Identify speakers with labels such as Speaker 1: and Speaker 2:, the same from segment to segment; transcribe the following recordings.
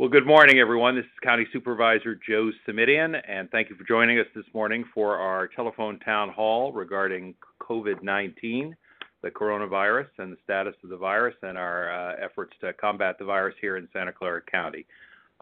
Speaker 1: Well, good morning, everyone. This is County Supervisor Joe Simitian, and thank you for joining us this morning for our telephone town hall regarding COVID 19, the coronavirus, and the status of the virus and our uh, efforts to combat the virus here in Santa Clara County.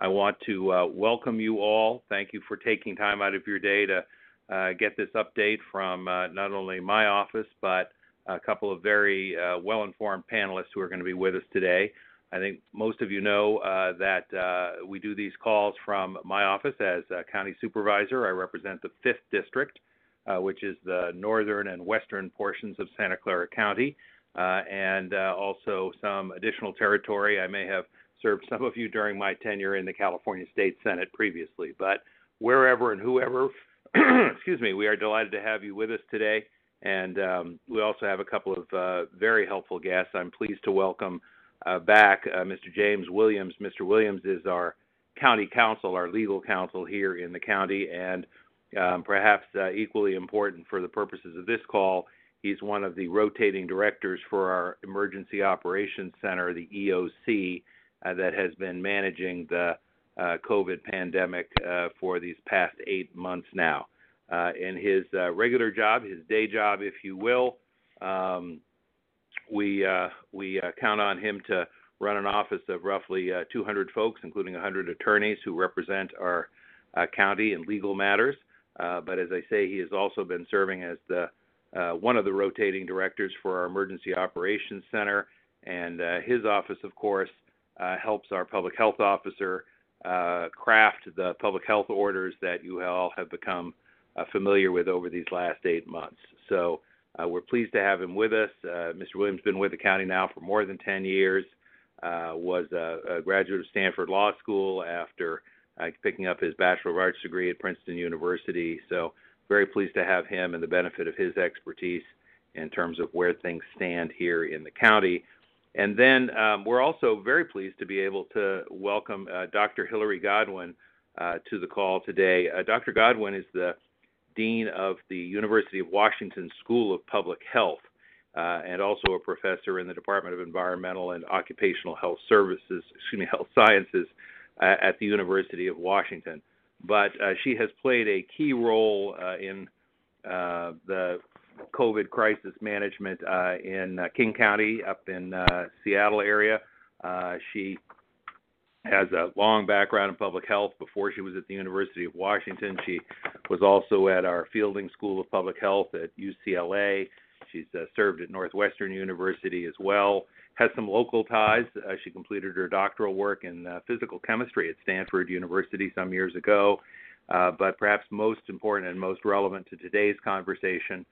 Speaker 1: I want to uh, welcome you all. Thank you for taking time out of your day to uh, get this update from uh, not only my office, but a couple of very uh, well informed panelists who are going to be with us today. I think most of you know uh, that uh, we do these calls from my office as county supervisor. I represent the 5th District, uh, which is the northern and western portions of Santa Clara County, uh, and uh, also some additional territory. I may have served some of you during my tenure in the California State Senate previously. But wherever and whoever, excuse me, we are delighted to have you with us today. And um, we also have a couple of very helpful guests. I'm pleased to welcome uh, back, uh, Mr. James Williams. Mr. Williams is our county counsel, our legal counsel here in the county, and um, perhaps uh, equally important for the purposes of this call, he's one of the rotating directors for our Emergency Operations Center, the EOC, uh, that has been managing the uh, COVID pandemic uh, for these past eight months now. in his regular job, his day job, if you will, um, we uh, we uh, count on him to run an office of roughly uh, 200 folks, including 100 attorneys who represent our uh, county in legal matters. Uh, but as I say, he has also been serving as the one of the rotating directors for our Emergency Operations Center, and his office, of course, helps our public health officer craft the public health orders that you all have become familiar with over these last eight months. So uh, we're pleased to have him with us. Uh, Mr. Williams has been with the county now for more than 10 years. Uh, was a, a, graduate of Stanford Law School after uh, picking up his Bachelor of Arts degree at Princeton University. So very pleased to have him and the benefit of his expertise in terms of where things stand here in the county. And then um, we're also very pleased to be able to welcome uh, Dr. Hilary Godwin uh, to the call today. Dr. Godwin is the Dean of the University of Washington School of Public Health, uh, and also a professor in the Department of Environmental and Occupational Health Services, excuse me, Health Sciences uh, at the University of Washington. But uh, she has played a key role uh, in uh, the COVID crisis management in King County, up in Seattle area. she has a long background in public health. Before she was at the University of Washington, she was also at our Fielding School of Public Health at UCLA. She's uh, served at Northwestern University as well. Has some local ties. Uh, she completed her doctoral work in uh, physical chemistry at Stanford University some years ago. Uh, but perhaps most important and most relevant to today's conversation,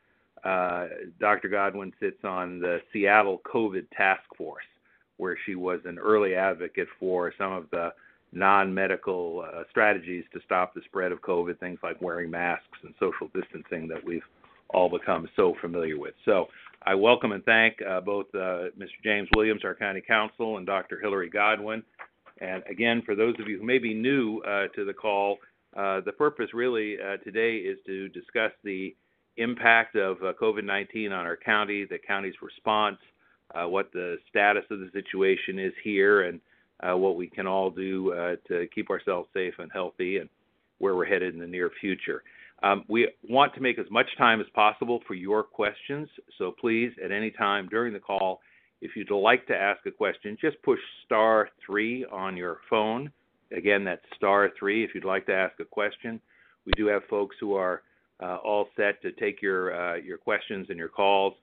Speaker 1: uh, Dr. Godwin sits on the Seattle COVID Task Force where she was an early advocate for some of the non-medical uh, strategies to stop the spread of COVID, things like wearing masks and social distancing that we've all become so familiar with. So I welcome and thank uh, both uh, Mr. James Williams, our county counsel, and Dr. Hilary Godwin. And again, for those of you who may be new uh, to the call, uh, the purpose really uh, today is to discuss the impact of COVID 19 on our county, the county's response, uh, what the status of the situation is here, and uh, what we can all do uh, to keep ourselves safe and healthy, and where we're headed in the near future. Um, we want to make as much time as possible for your questions, so please, at any time during the call, if you'd like to ask a question, just push star three on your phone. Again, that's star three if you'd like to ask a question. We do have folks who are uh, all set to take your uh, your questions and your calls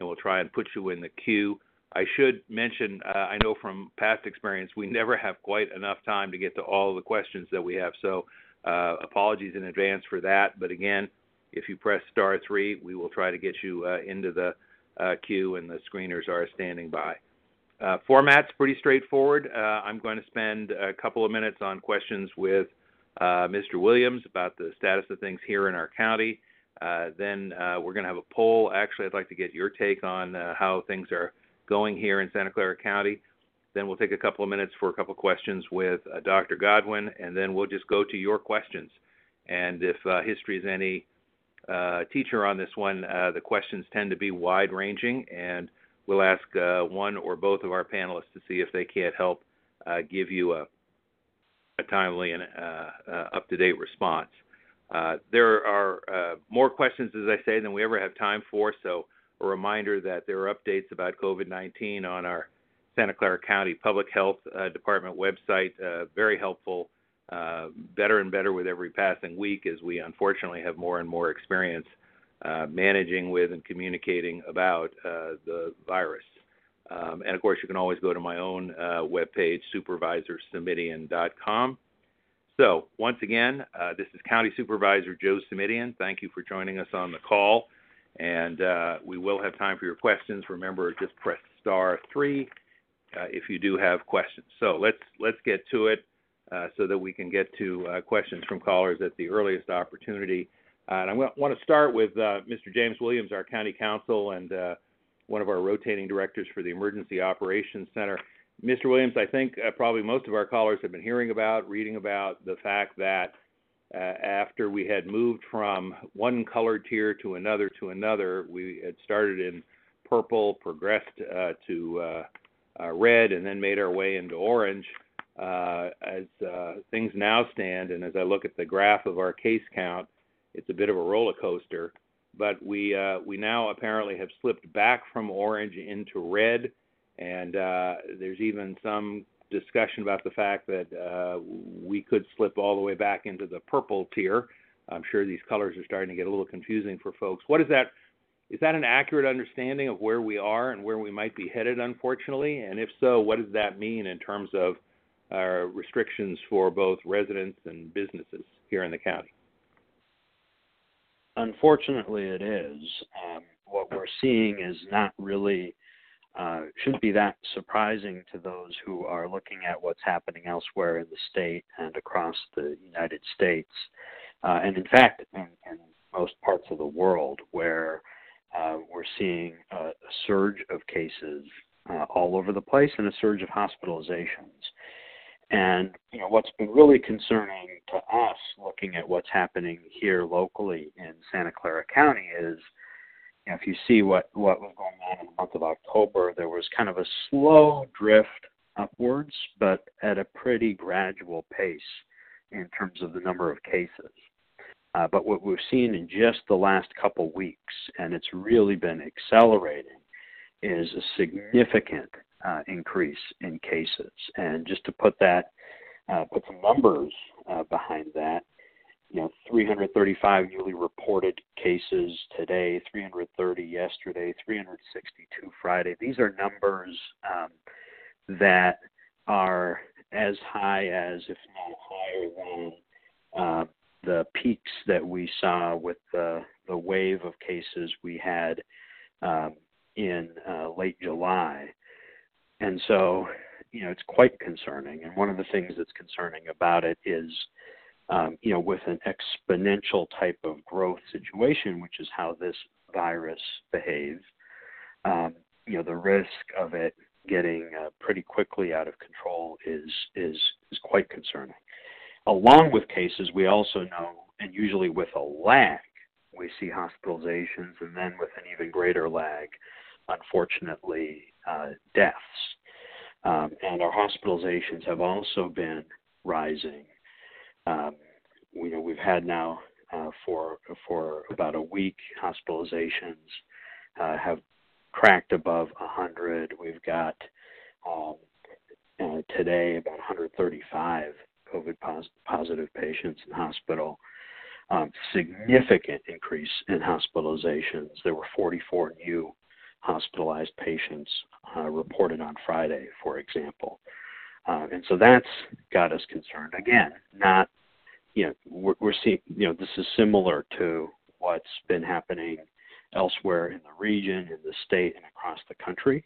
Speaker 1: and we'll try and put you in the queue. I should mention, uh, I know from past experience, we never have quite enough time to get to all the questions that we have. So uh, apologies in advance for that. But again, if you press star three, we will try to get you uh, into the uh, queue, and the screeners are standing by. Uh, format's pretty straightforward. Uh, I'm going to spend a couple of minutes on questions with Mr. Williams about the status of things here in our county. Uh, then uh, we're going to have a poll. Actually, I'd like to get your take on uh, how things are going here in Santa Clara County. Then we'll take a couple of minutes for a couple of questions with Dr. Godwin, and then we'll just go to your questions. And if history is any teacher on this one, the questions tend to be wide ranging, and we'll ask one or both of our panelists to see if they can't help give you a a timely and uh, uh, up-to-date response. Uh, there are uh, more questions, as I say, than we ever have time for. So, a reminder that there are updates about COVID-19 on our Santa Clara County Public Health uh, Department website. Uh, very helpful, uh, better and better with every passing week as we unfortunately have more and more experience managing with and communicating about the virus. Um, and of course, you can always go to my own webpage, supervisorsimitian.com. So, once again, uh, this is County Supervisor Joe Simitian. Thank you for joining us on the call. And uh, we will have time for your questions. Remember, just press star three uh, if you do have questions. So let's let's get to it uh, so that we can get to uh, questions from callers at the earliest opportunity. and I want to start with Mr. James Williams, our County counsel and one of our rotating directors for the Emergency Operations Center. Mr. Williams, I think uh, probably most of our callers have been hearing about, reading about the fact that uh, after we had moved from one color tier to another to another, we had started in purple, progressed uh, to uh, uh, red, and then made our way into orange. Uh, as things now stand, and as I look at the graph of our case count, it's a bit of a roller coaster but we we now apparently have slipped back from orange into red, and uh, there's even some discussion about the fact that uh, we could slip all the way back into the purple tier. I'm sure these colors are starting to get a little confusing for folks. What is that? Is that an accurate understanding of where we are and where we might be headed, unfortunately? And if so, what does that mean in terms of uh, restrictions for both residents and businesses here in the county?
Speaker 2: Unfortunately, it is. Um, what we're seeing is not really uh, shouldn't be that surprising to those who are looking at what's happening elsewhere in the state and across the United States, uh, and in fact, in, in, most parts of the world, where uh, we're seeing a, a, surge of cases uh, all over the place and a surge of hospitalizations. And you know what's been really concerning to us, looking at what's happening here locally in Santa Clara County, is you know, if you see what what was going on in the month of October, there was kind of a slow drift upwards, but at a pretty gradual pace in terms of the number of cases. Uh, but what we've seen in just the last couple weeks, and it's really been accelerating, is a significant uh, increase in cases. And just to put that, uh, put some numbers uh, behind that, you know, 335 newly reported cases today, 330 yesterday, 362 Friday. These are numbers um, that are as high as, if not higher than, uh, the peaks that we saw with the, the wave of cases we had um, in uh, late July. And so, you know, it's quite concerning. And one of the things that's concerning about it is, um, you know, with an exponential type of growth situation, which is how this virus behaves, um, you know, the risk of it getting uh, pretty quickly out of control is is is quite concerning. Along with cases, we also know, and usually with a lag, we see hospitalizations, and then with an even greater lag, unfortunately, uh, deaths. Um, and our hospitalizations have also been rising. Um, you know, we've had now uh, for for about a week hospitalizations uh, have cracked above 100. We've got um, uh, today about 135 COVID pos- positive patients in hospital. Um, significant increase in hospitalizations. There were 44 new hospitalized patients uh, reported on Friday, for example. Uh, and so that's got us concerned. Again, not, you know, we're, we're seeing, you know, this is similar to what's been happening elsewhere in the region, in the state, and across the country.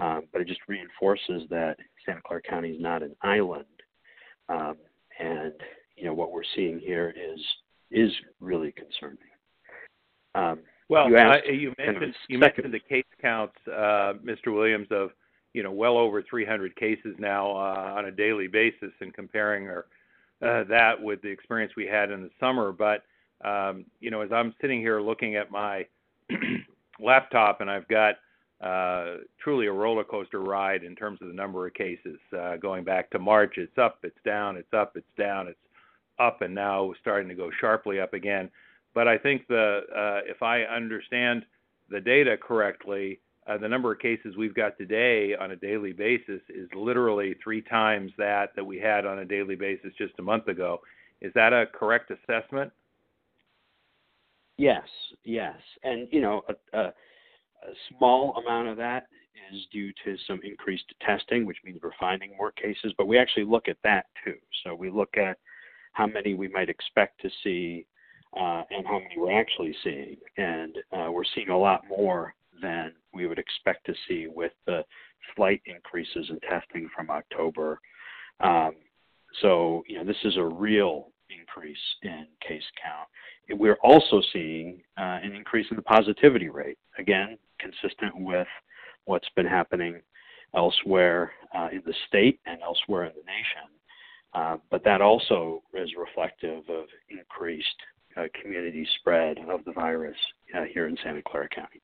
Speaker 2: Um, but it just reinforces that Santa Clara County is not an island. Um, and, you know, what we're seeing here is is really concerning.
Speaker 1: Um, well, you, uh, you mentioned you mentioned the case counts, uh, Mr. Williams, of you know well over 300 cases now uh, on a daily basis, and comparing our, uh, that with the experience we had in the summer. But um, you know, as I'm sitting here looking at my laptop, and I've got uh, truly a roller coaster ride in terms of the number of cases. Uh, going back to March, it's up, it's down, it's up, it's down, it's up, and now starting to go sharply up again. But I think the uh, if I understand the data correctly, uh, the number of cases we've got today on a daily basis is literally three times that that we had on a daily basis just a month ago. Is that a correct assessment?
Speaker 2: Yes, yes, and you know, a, a, a small amount of that is due to some increased testing, which means we're finding more cases. But we actually look at that too. So we look at how many we might expect to see uh, and how many we're actually seeing, and uh, we're seeing a lot more than we would expect to see with the slight increases in testing from October. Um, so, you know, this is a real increase in case count. We're also seeing uh, an increase in the positivity rate, again, consistent with what's been happening elsewhere uh, in the state and elsewhere in the nation. Uh, but that also is reflective of increased uh, community spread of the virus uh, here in Santa Clara County.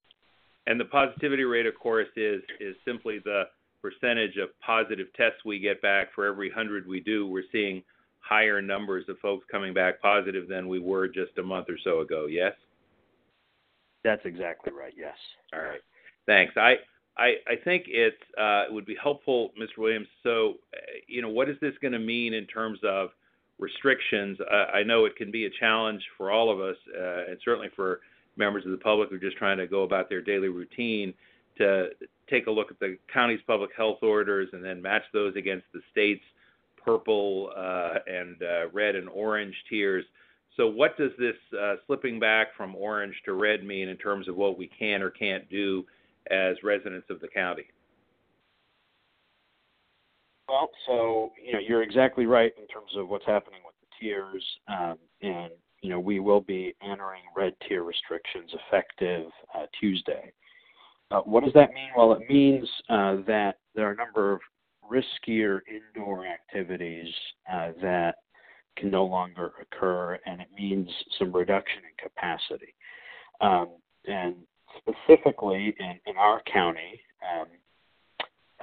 Speaker 1: And the positivity rate, of course, is is simply the percentage of positive tests we get back for every hundred we do. We're seeing higher numbers of folks coming back positive than we were just a month or so ago. Yes.
Speaker 2: That's exactly right. Yes.
Speaker 1: All right. Thanks. I I, I think it's uh, it would be helpful, Mr. Williams. So, uh, you know, what is this going to mean in terms of restrictions? Uh, I know it can be a challenge for all of us, uh, and certainly for members of the public who are just trying to go about their daily routine to take a look at the county's public health orders and then match those against the state's purple uh, and uh, red and orange tiers. So, what does this uh, slipping back from orange to red mean in terms of what we can or can't do as residents of the county?
Speaker 2: Well, so you know you're exactly right in terms of what's happening with the tiers, um, and you know, we will be entering red tier restrictions effective uh, Tuesday. Uh, what does that mean? Well, it means uh, that there are a number of riskier indoor activities uh, that can no longer occur, and it means some reduction in capacity. Um, and specifically in, in our county,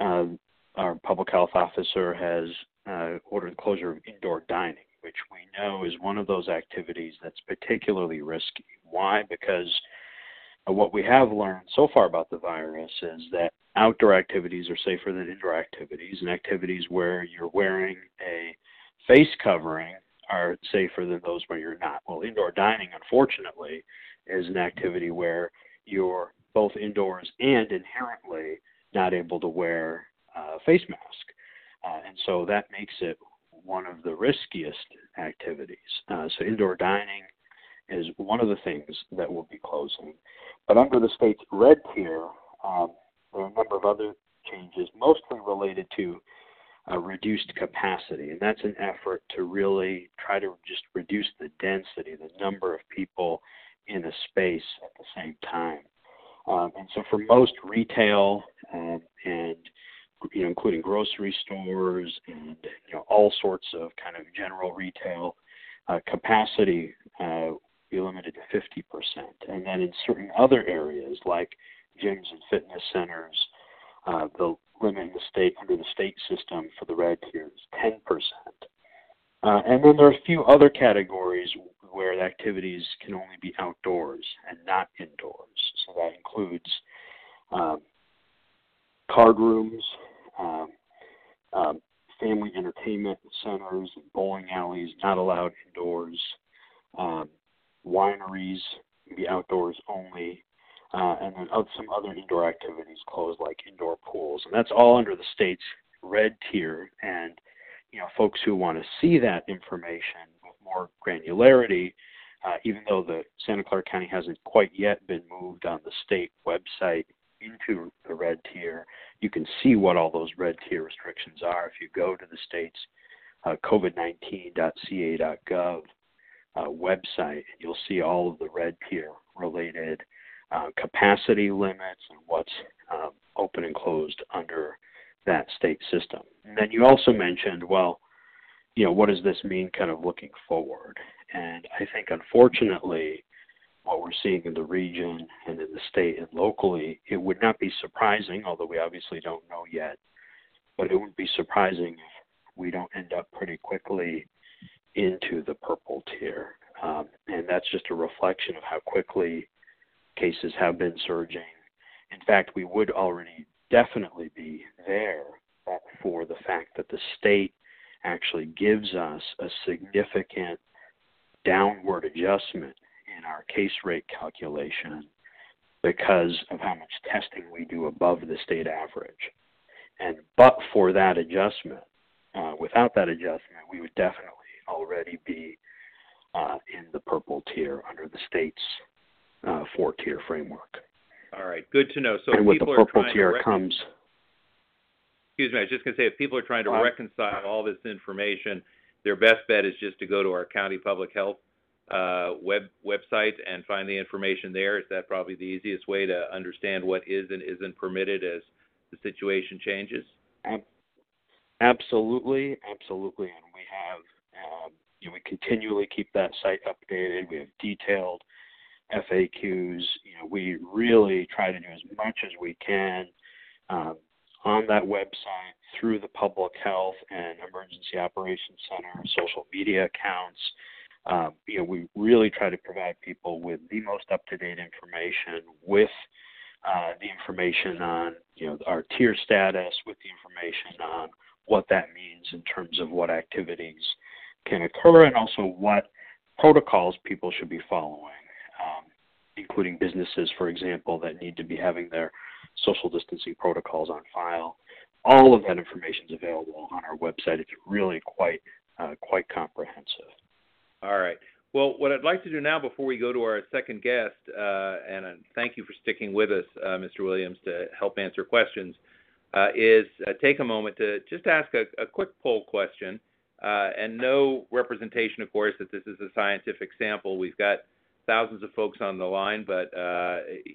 Speaker 2: um, uh, our public health officer has uh, ordered closure of indoor dining know is one of those activities that's particularly risky. Why? Because what we have learned so far about the virus is that outdoor activities are safer than indoor activities, and activities where you're wearing a face covering are safer than those where you're not. Well, indoor dining, unfortunately, is an activity where you're both indoors and inherently not able to wear a face mask. Uh, and so that makes it one of the riskiest activities. Uh, so indoor dining is one of the things that will be closing. But under the state's red tier, um, there are a number of other changes, mostly related to uh, reduced capacity, and that's an effort to really try to just reduce the density, the number of people in a space at the same time. Um, and so, for most retail um, and you know, including grocery stores and you know all sorts of kind of general retail uh, capacity uh, be limited to 50%. And then in certain other areas like gyms and fitness centers, uh, the limit in the state under the state system for the red tier is 10%. Uh, and then there are a few other categories where the activities can only be outdoors and not indoors. So that includes um, card rooms, um, family entertainment centers and bowling alleys not allowed indoors. Um, wineries be outdoors only, uh, and then some other indoor activities closed, like indoor pools, and that's all under the state's red tier. And you know, folks who want to see that information with more granularity, uh, even though the Santa Clara County hasn't quite yet been moved on the state website into the red tier, you can see what all those red tier restrictions are if you go to the state's uh, covid19.ca.gov uh, website. You'll see all of the red tier related uh, capacity limits and what's um, open and closed under that state system. And then you also mentioned, well, you know, what does this mean kind of looking forward? And I think unfortunately, what we're seeing in the region and in the state and locally, it would not be surprising, although we obviously don't know yet, but it would be surprising if we don't end up pretty quickly into the purple tier. Um, and that's just a reflection of how quickly cases have been surging. In fact, we would already definitely be there but for the fact that the state actually gives us a significant downward adjustment in our case rate calculation because of how much testing we do above the state average. And but for that adjustment, uh, without that adjustment, we would definitely already be uh, in the purple tier under the state's uh, four tier framework.
Speaker 1: All right, good to know. So
Speaker 2: and with the purple tier
Speaker 1: rec-
Speaker 2: comes.
Speaker 1: Excuse me, I was just going to say if people are trying to reconcile all this information, their best bet is just to go to our county public health uh, web website and find the information there. Is that probably the easiest way to understand what is and isn't permitted as the situation changes?
Speaker 2: Absolutely, absolutely, and we have um, you know, we continually keep that site updated. We have detailed FAQs. You know, we really try to do as much as we can um, on that website through the public health and emergency operations center, social media accounts. Um, you know, we really try to provide people with the most up-to-date information, with uh, the information on you know our tier status, with the information on what that means in terms of what activities can occur, and also what protocols people should be following, um, including businesses, for example, that need to be having their social distancing protocols on file. All of that information is available on our website. It's really quite uh, quite comprehensive.
Speaker 1: All right. Well, what I'd like to do now before we go to our second guest, uh, and uh, thank you for sticking with us, uh, Mr. Williams, to help answer questions, uh, is uh, take a moment to just ask a, a quick poll question. Uh, and no representation, of course, that this is a scientific sample. We've got thousands of folks on the line, but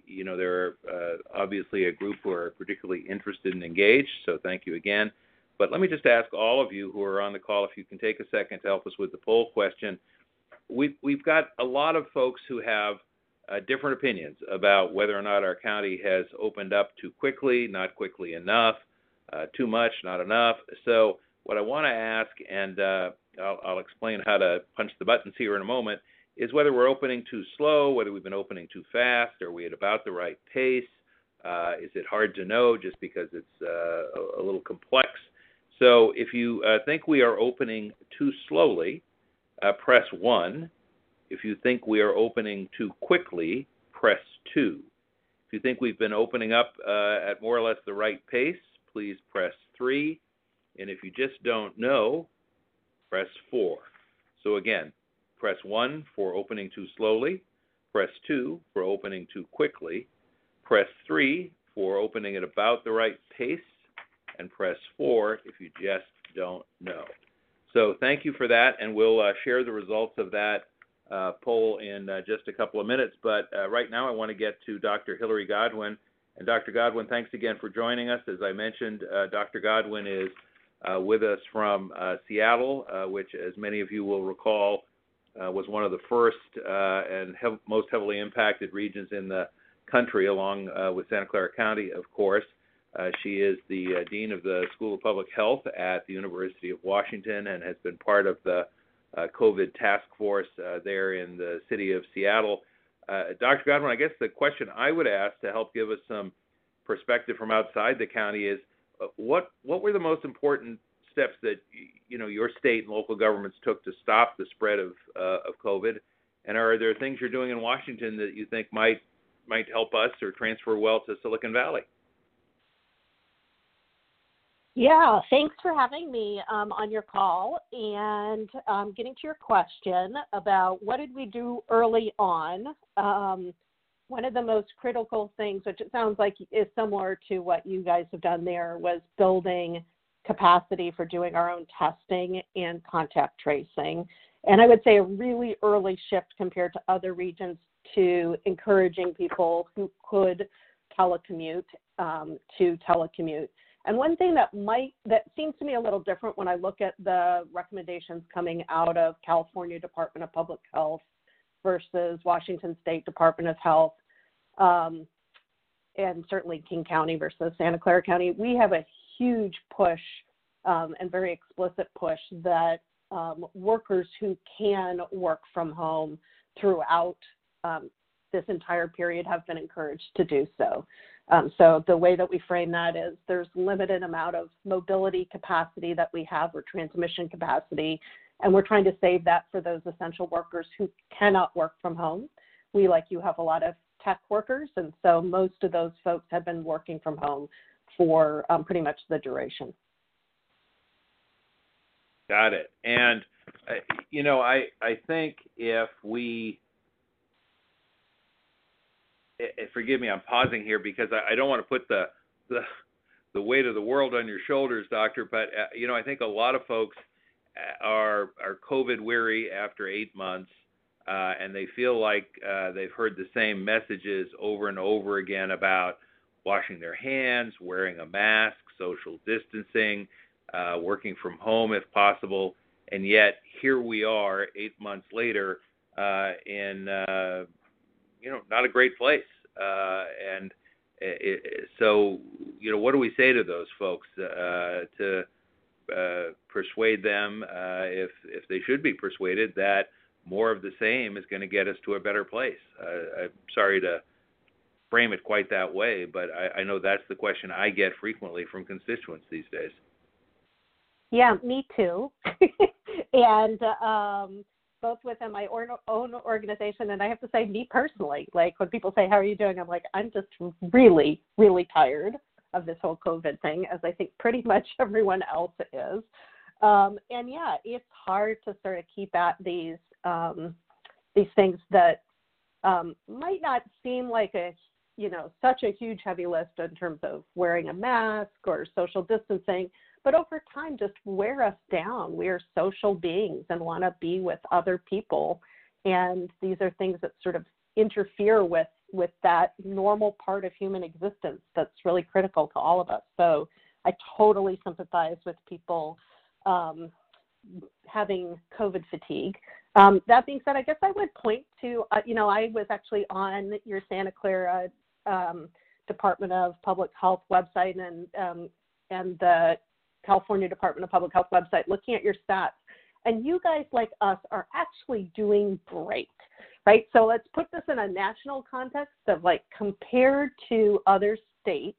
Speaker 1: you know there are obviously a group who are particularly interested and engaged. So thank you again. But let me just ask all of you who are on the call if you can take a second to help us with the poll question. We've we've got a lot of folks who have uh, different opinions about whether or not our county has opened up too quickly, not quickly enough, uh, too much, not enough. So what I want to ask, and uh, I'll, I'll explain how to punch the buttons here in a moment, is whether we're opening too slow, whether we've been opening too fast, are we at about the right pace? Uh, is it hard to know just because it's uh, a, little complex? So if you uh, think we are opening too slowly, uh, press 1. If you think we are opening too quickly, press 2. If you think we've been opening up uh, at more or less the right pace, please press 3. And if you just don't know, press 4. So again, press 1 for opening too slowly, press 2 for opening too quickly, press 3 for opening at about the right pace, and press 4 if you just don't know. So thank you for that, and we'll uh, share the results of that uh, poll in uh, just a couple of minutes. But uh, right now, I want to get to Dr. Hilary Godwin. And Dr. Godwin, thanks again for joining us. As I mentioned, uh, Dr. Godwin is uh, with us from Seattle, which, as many of you will recall, was one of the first and most heavily impacted regions in the country, along with Santa Clara County, of course. Uh, she is the uh, Dean of the School of Public Health at the University of Washington and has been part of the uh, COVID task force uh, there in the city of Seattle. Uh, Dr. Godwin, I guess the question I would ask to help give us some perspective from outside the county is uh, what what were the most important steps that you know your state and local governments took to stop the spread of of COVID, and are there things you're doing in Washington that you think might might help us or transfer well to Silicon Valley?
Speaker 3: Yeah, thanks for having me um, on your call and um, getting to your question about what did we do early on. Um, one of the most critical things, which it sounds like is similar to what you guys have done there, was building capacity for doing our own testing and contact tracing. And I would say a really early shift compared to other regions to encouraging people who could telecommute um, to telecommute. And one thing that might that seems to me a little different when I look at the recommendations coming out of California Department of Public Health versus Washington State Department of Health, um, and certainly King County versus Santa Clara County, we have a huge push um, and very explicit push that um, workers who can work from home throughout um, this entire period have been encouraged to do so. Um, so the way that we frame that is there's limited amount of mobility capacity that we have or transmission capacity, and we're trying to save that for those essential workers who cannot work from home. We, like you, have a lot of tech workers, and so most of those folks have been working from home for um, pretty much the duration.
Speaker 1: Got it. And uh, you know, I I think if we eh, forgive me, I'm pausing here because I, I don't want to put the the the weight of the world on your shoulders, doctor. But uh, you know, I think a lot of folks uh, are are COVID weary after eight months, uh, and they feel like uh, they've heard the same messages over and over again about washing their hands, wearing a mask, social distancing, uh, working from home if possible, and yet here we are eight months later uh, in uh, you know not a great place. Uh, and it, it, so you know what do we say to those folks uh, to uh, persuade them uh, if if they should be persuaded that more of the same is going to get us to a better place. Uh, I'm sorry to frame it quite that way, but I, I know that's the question I get frequently from constituents these days.
Speaker 3: Yeah, me too. and um, both within my own organization, and I have to say, me personally, like when people say, "How are you doing?" I'm like, I'm just really, really tired of this whole COVID thing, as I think pretty much everyone else is. Um, and yeah, it's hard to sort of keep at these um, these things that um, might not seem like a you know such a huge heavy lift in terms of wearing a mask or social distancing but over time just wear us down. We are social beings and want to be with other people. And these are things that sort of interfere with with that normal part of human existence that's really critical to all of us. So I totally sympathize with people um, having COVID fatigue. Um, that being said, I guess I would point to, uh, you know, I was actually on your Santa Clara um, Department of Public Health website and um, and the California Department of Public Health website looking at your stats. And you guys, like us, are actually doing great, right? So let's put this in a national context of like compared to other states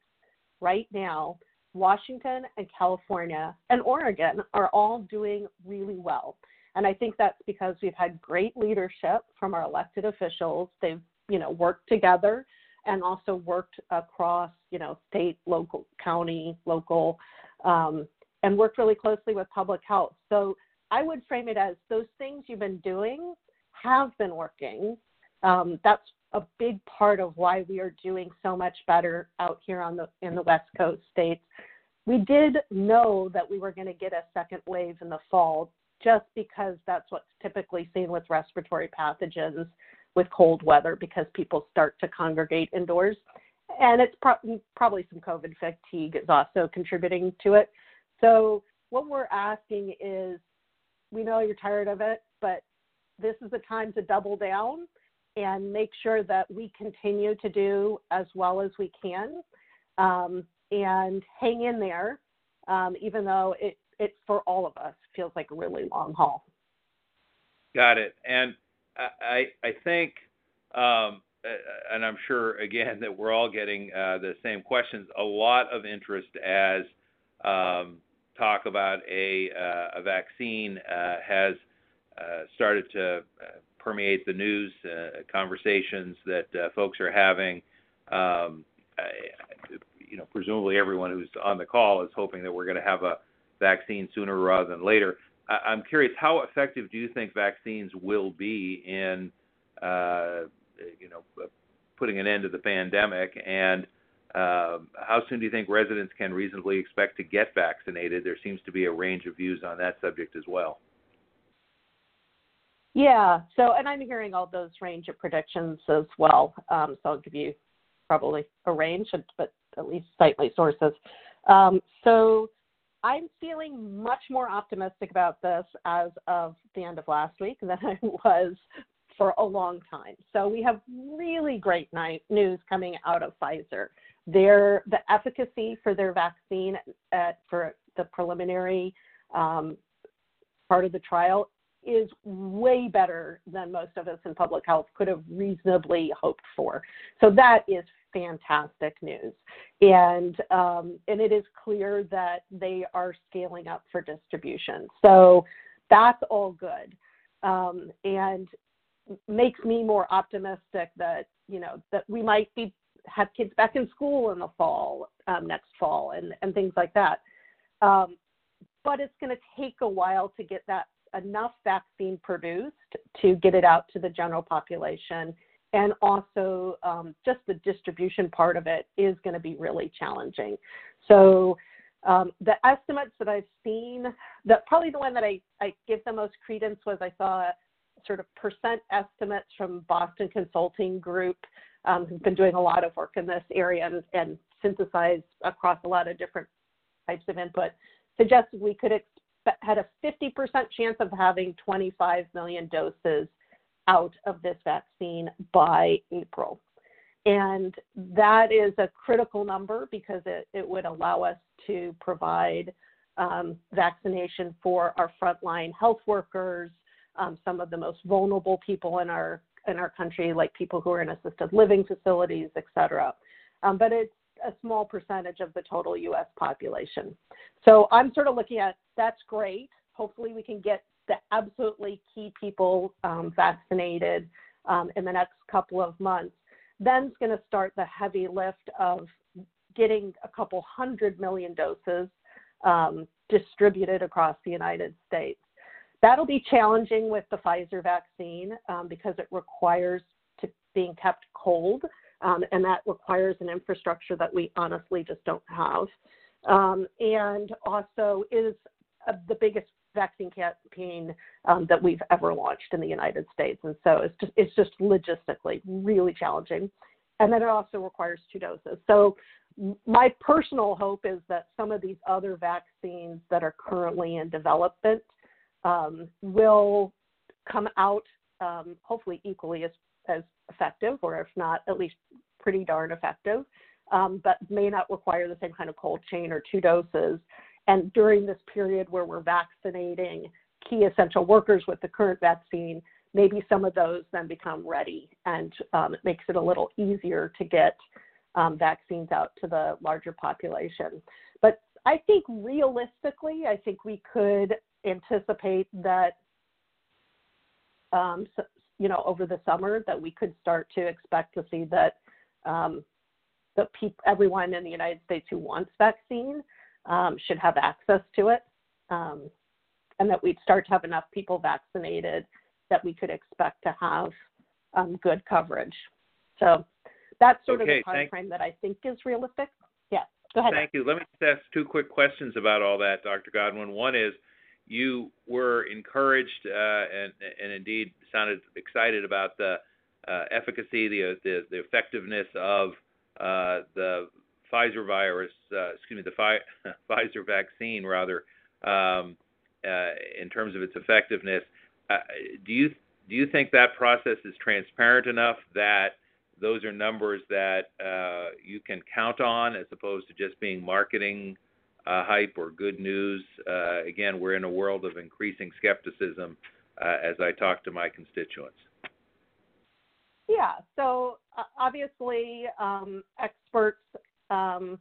Speaker 3: right now, Washington and California and Oregon are all doing really well. And I think that's because we've had great leadership from our elected officials. They've, you know, worked together and also worked across, you know, state, local, county, local, um, and worked really closely with public health. So I would frame it as those things you've been doing have been working. Um, that's a big part of why we are doing so much better out here on the in the West Coast states. We did know that we were going to get a second wave in the fall, just because that's what's typically seen with respiratory pathogens with cold weather, because people start to congregate indoors, and it's pro- probably some COVID fatigue is also contributing to it. So what we're asking is, we know you're tired of it, but this is the time to double down and make sure that we continue to do as well as we can um, and hang in there, um, even though it, it, for all of us, feels like a really long haul.
Speaker 1: Got it. And I, I think, um, and I'm sure again that we're all getting uh, the same questions, a lot of interest as um, talk about a, uh, a vaccine uh, has uh, started to uh, permeate the news, uh, conversations that folks are having. Um, you know, presumably everyone who's on the call is hoping that we're going to have a vaccine sooner rather than later. I'm curious, how effective do you think vaccines will be in, you know, putting an end to the pandemic? And um, how soon do you think residents can reasonably expect to get vaccinated? There seems to be a range of views on that subject as well.
Speaker 3: Yeah, so and I'm hearing all those range of predictions as well. Um, so I'll give you probably a range, but at least cite my sources. Um, so I'm feeling much more optimistic about this as of the end of last week than I was for a long time. So we have really great news coming out of Pfizer. Their the efficacy for their vaccine at, for the preliminary um, part of the trial is way better than most of us in public health could have reasonably hoped for. So that is fantastic news, and um, and it is clear that they are scaling up for distribution. So that's all good, um, and makes me more optimistic that you know that we might be have kids back in school in the fall um, next fall and and things like that. Um, but it's going to take a while to get that enough vaccine produced to get it out to the general population. And also, um, just the distribution part of it is going to be really challenging. So, um, the estimates that I've seen, that probably the one that I, I give the most credence was I saw sort of percent estimates from Boston Consulting Group, um, who've been doing a lot of work in this area and, and synthesized across a lot of different types of input, suggested we could had a 50% chance of having 25 million doses out of this vaccine by April. And that is a critical number because it, it would allow us to provide um, vaccination for our frontline health workers, um, some of the most vulnerable people in our in our country, like people who are in assisted living facilities, et cetera. Um, but it's a small percentage of the total U.S. population. So I'm sort of looking at that's great. Hopefully, we can get the absolutely key people um, vaccinated um, in the next couple of months. Then it's going to start the heavy lift of getting a couple hundred million doses um, distributed across the United States. That'll be challenging with the Pfizer vaccine um, because it requires to being kept cold, um, and that requires an infrastructure that we honestly just don't have. Um, and also is uh, the biggest vaccine campaign um, that we've ever launched in the United States, and so it's just it's just logistically really challenging. And then it also requires two doses. So my personal hope is that some of these other vaccines that are currently in development um, will come out um, hopefully equally as, as effective, or if not, at least pretty darn effective, um, but may not require the same kind of cold chain or two doses. And during this period where we're vaccinating key essential workers with the current vaccine, maybe some of those then become ready, and um, it makes it a little easier to get um, vaccines out to the larger population. But I think realistically, I think we could anticipate that, um, you know, over the summer that we could start to expect to see that um, that pe- everyone in the United States who wants vaccine um, should have access to it, um, and that we'd start to have enough people vaccinated that we could expect to have um, good coverage. So that's sort
Speaker 1: okay,
Speaker 3: of the time frame that I think is realistic. Yeah, go ahead.
Speaker 1: Thank you. Let me just ask two quick questions about all that, Dr. Godwin. One is, you were encouraged uh, and, and indeed sounded excited about the uh, efficacy, the, the, the effectiveness of uh, the Pfizer virus, uh, excuse me, the Fi- Pfizer vaccine rather, um, uh, in terms of its effectiveness. Uh, do you do you think that process is transparent enough that those are numbers that you can count on, as opposed to just being marketing uh, hype or good news. Uh, again, we're in a world of increasing skepticism uh, as I talk to my constituents.
Speaker 3: Yeah, so uh, obviously, um, experts um,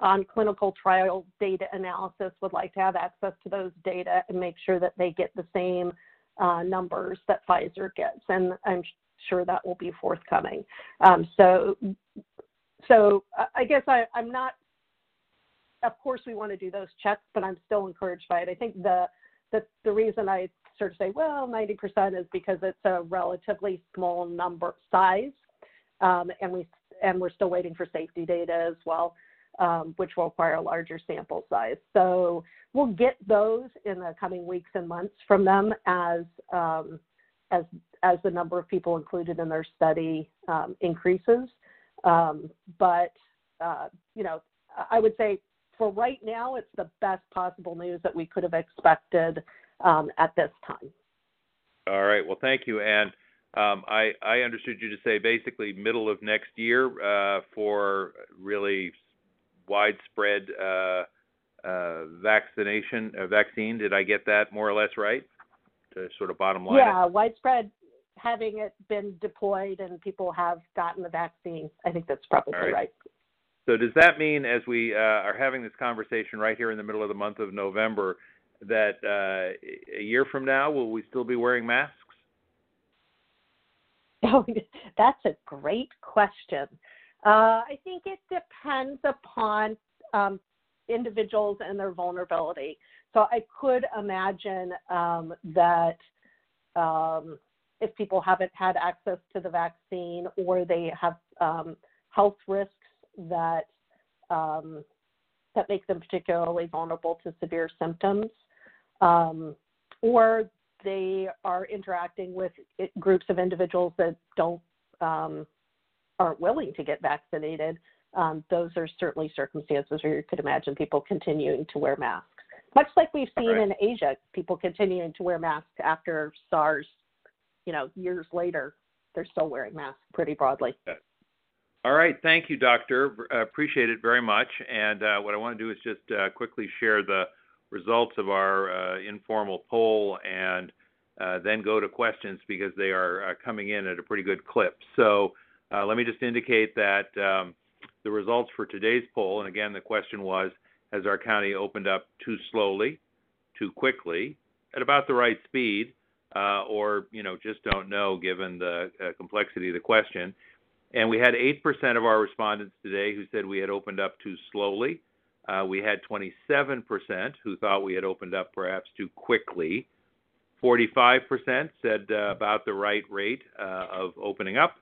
Speaker 3: on clinical trial data analysis would like to have access to those data and make sure that they get the same uh, numbers that Pfizer gets, and I'm sure that will be forthcoming. Um, so, so I guess I, I'm not of course we want to do those checks, but I'm still encouraged by it. I think the the, the reason I sort of say, well, 90% is because it's a relatively small number size, um, and we and we're still waiting for safety data as well, um, which will require a larger sample size. So we'll get those in the coming weeks and months from them as um, as as the number of people included in their study um, increases. Um, but uh, you know, I would say for right now, it's the best possible news that we could have expected um, at this time.
Speaker 1: All right. Well, thank you. Anne. um, I, I understood you to say basically middle of next year uh, for really widespread uh, uh, vaccination, uh, vaccine. Did I get that more or less right? To sort of bottom line. it?
Speaker 3: Yeah, widespread having it been deployed and people have gotten the vaccine. I think that's probably
Speaker 1: right.
Speaker 3: right.
Speaker 1: So does that mean, as we uh, are having this conversation right here in the middle of the month of November, that uh, a year from now will we still be wearing masks?
Speaker 3: Oh, that's a great question. Uh, I think it depends upon um, individuals and their vulnerability. So I could imagine um, that um, if people haven't had access to the vaccine or they have um, health risks that um, that make them particularly vulnerable to severe symptoms, um, or they are interacting with groups of individuals that don't um, aren't willing to get vaccinated. Um, those are certainly circumstances where you could imagine people continuing to wear masks, much like we've seen
Speaker 1: Right.
Speaker 3: in Asia, people continuing to wear masks after SARS. You know, years later, they're still wearing masks pretty broadly.
Speaker 1: All right, thank you, Doctor. Uh, appreciate it very much. And uh, what I want to do is just uh, quickly share the results of our uh, informal poll and uh, then go to questions because they are uh, coming in at a pretty good clip. So let me just indicate that um, the results for today's poll, and again, the question was, has our county opened up too slowly, too quickly, at about the right speed, or, you know, just don't know given the complexity of the question? And we had 8% of our respondents today who said we had opened up too slowly. Uh, we had 27% who thought we had opened up perhaps too quickly. 45% said uh, about the right rate uh, of opening up.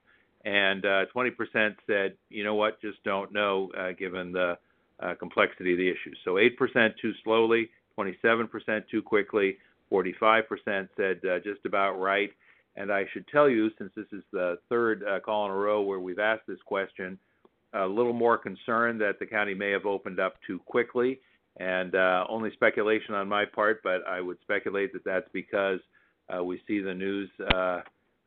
Speaker 1: And uh, 20% said, you know what, just don't know uh, given the uh, complexity of the issue. So 8% too slowly, 27% too quickly, 45% said uh, just about right. And I should tell you, since this is the third uh, call in a row where we've asked this question, a little more concerned that the county may have opened up too quickly. And uh, only speculation on my part, but I would speculate that that's because uh, we see the news uh,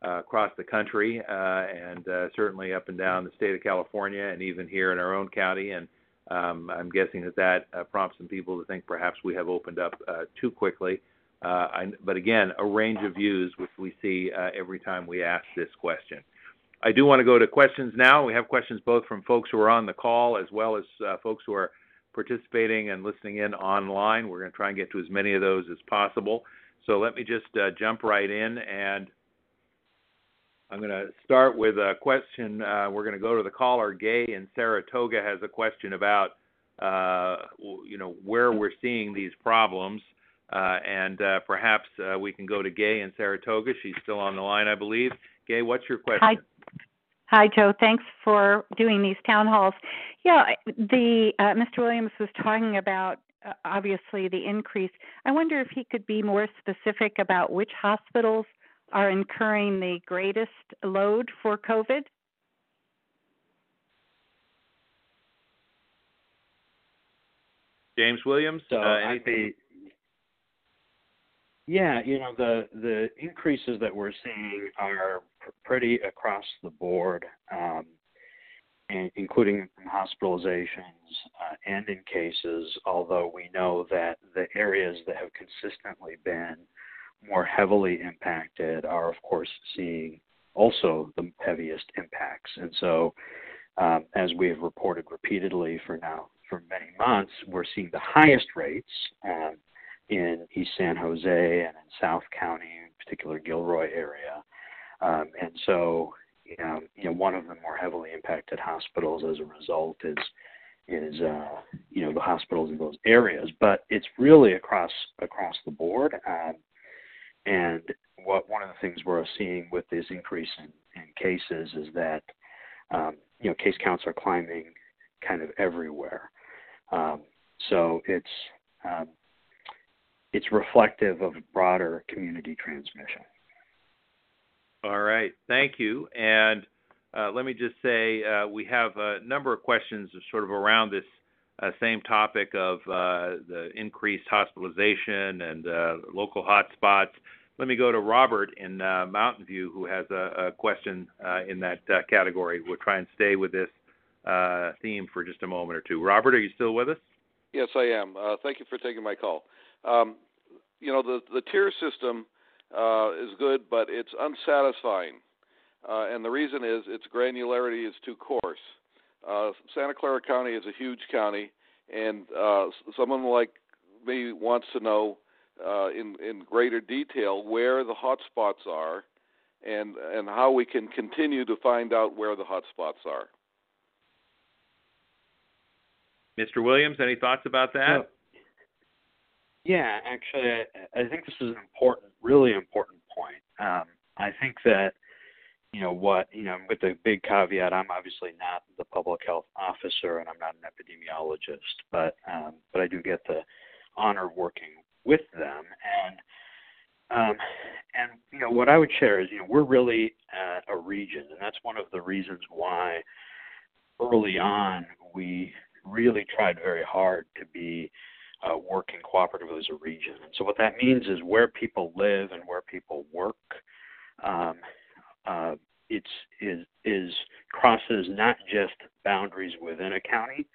Speaker 1: uh, across the country uh, and uh, certainly up and down the state of California and even here in our own county. And um, I'm guessing that that prompts some people to think perhaps we have opened up too quickly. Uh, but again, a range of views which we see uh, every time we ask this question. I do want to go to questions now. We have questions both from folks who are on the call as well as uh, folks who are participating and listening in online. We're going to try and get to as many of those as possible. So let me just jump right in and I'm going to start with a question. We're going to go to the caller. Gay in Saratoga has a question about, you know, where we're seeing these problems. Uh, and uh, perhaps uh, we can go to Gay in Saratoga. She's still on the line, I believe. Gay, what's your question?
Speaker 4: Hi. Hi, Joe. Thanks for doing these town halls. Yeah, the uh, Mr. Williams was talking about uh, obviously the increase. I wonder if he could be more specific about which hospitals are incurring the greatest load for COVID.
Speaker 1: James Williams,
Speaker 2: So
Speaker 1: uh,
Speaker 2: I'd
Speaker 1: anything?
Speaker 2: Yeah, you know the the increases that we're seeing are pretty across the board, um, including in hospitalizations uh, and in cases. Although we know that the areas that have consistently been more heavily impacted are, of course, seeing also the heaviest impacts. And so, um, as we have reported repeatedly for now for many months, we're seeing the highest rates um, in East San Jose and in South County, in particular Gilroy area. Um, and so, you know, you know, one of the more heavily impacted hospitals as a result is is uh, you know the hospitals in those areas. But it's really across across the board. Um, and what one of the things we're seeing with this increase in, in cases is that um, you know case counts are climbing kind of everywhere. Um, so it's um, it's reflective of broader community transmission.
Speaker 1: All right, thank you. And uh, let me just say uh, we have a number of questions sort of around this uh, same topic of uh, the increased hospitalization and uh, local hotspots. let me go to Robert in uh, Mountain View, who has a, a question uh, in that uh, category. We'll try and stay with this uh, theme for just a moment or two. Robert, are you still with us?
Speaker 5: Yes, I am. Uh, thank you for taking my call. Um, you know, the the tier system uh, is good, but it's unsatisfying, uh, and the reason is its granularity is too coarse. Uh, Santa Clara County is a huge county, and uh, someone like me wants to know uh, in in greater detail where the hot spots are, and and how we can continue to find out where the hot spots are.
Speaker 1: Mr. Williams, any thoughts about that?
Speaker 2: Well, yeah, actually, I, I think this is an important, really important point. Um, I think that you know what you know with the big caveat i'm obviously not the public health officer and i'm not an epidemiologist but um, but i do get the honor of working with them and um, and you know what i would share is you know we're really a region and that's one of the reasons why early on we really tried very hard to be uh, working cooperatively as a region and so what that means is where people live and where people work um, uh, it's is is crosses not just boundaries within a county,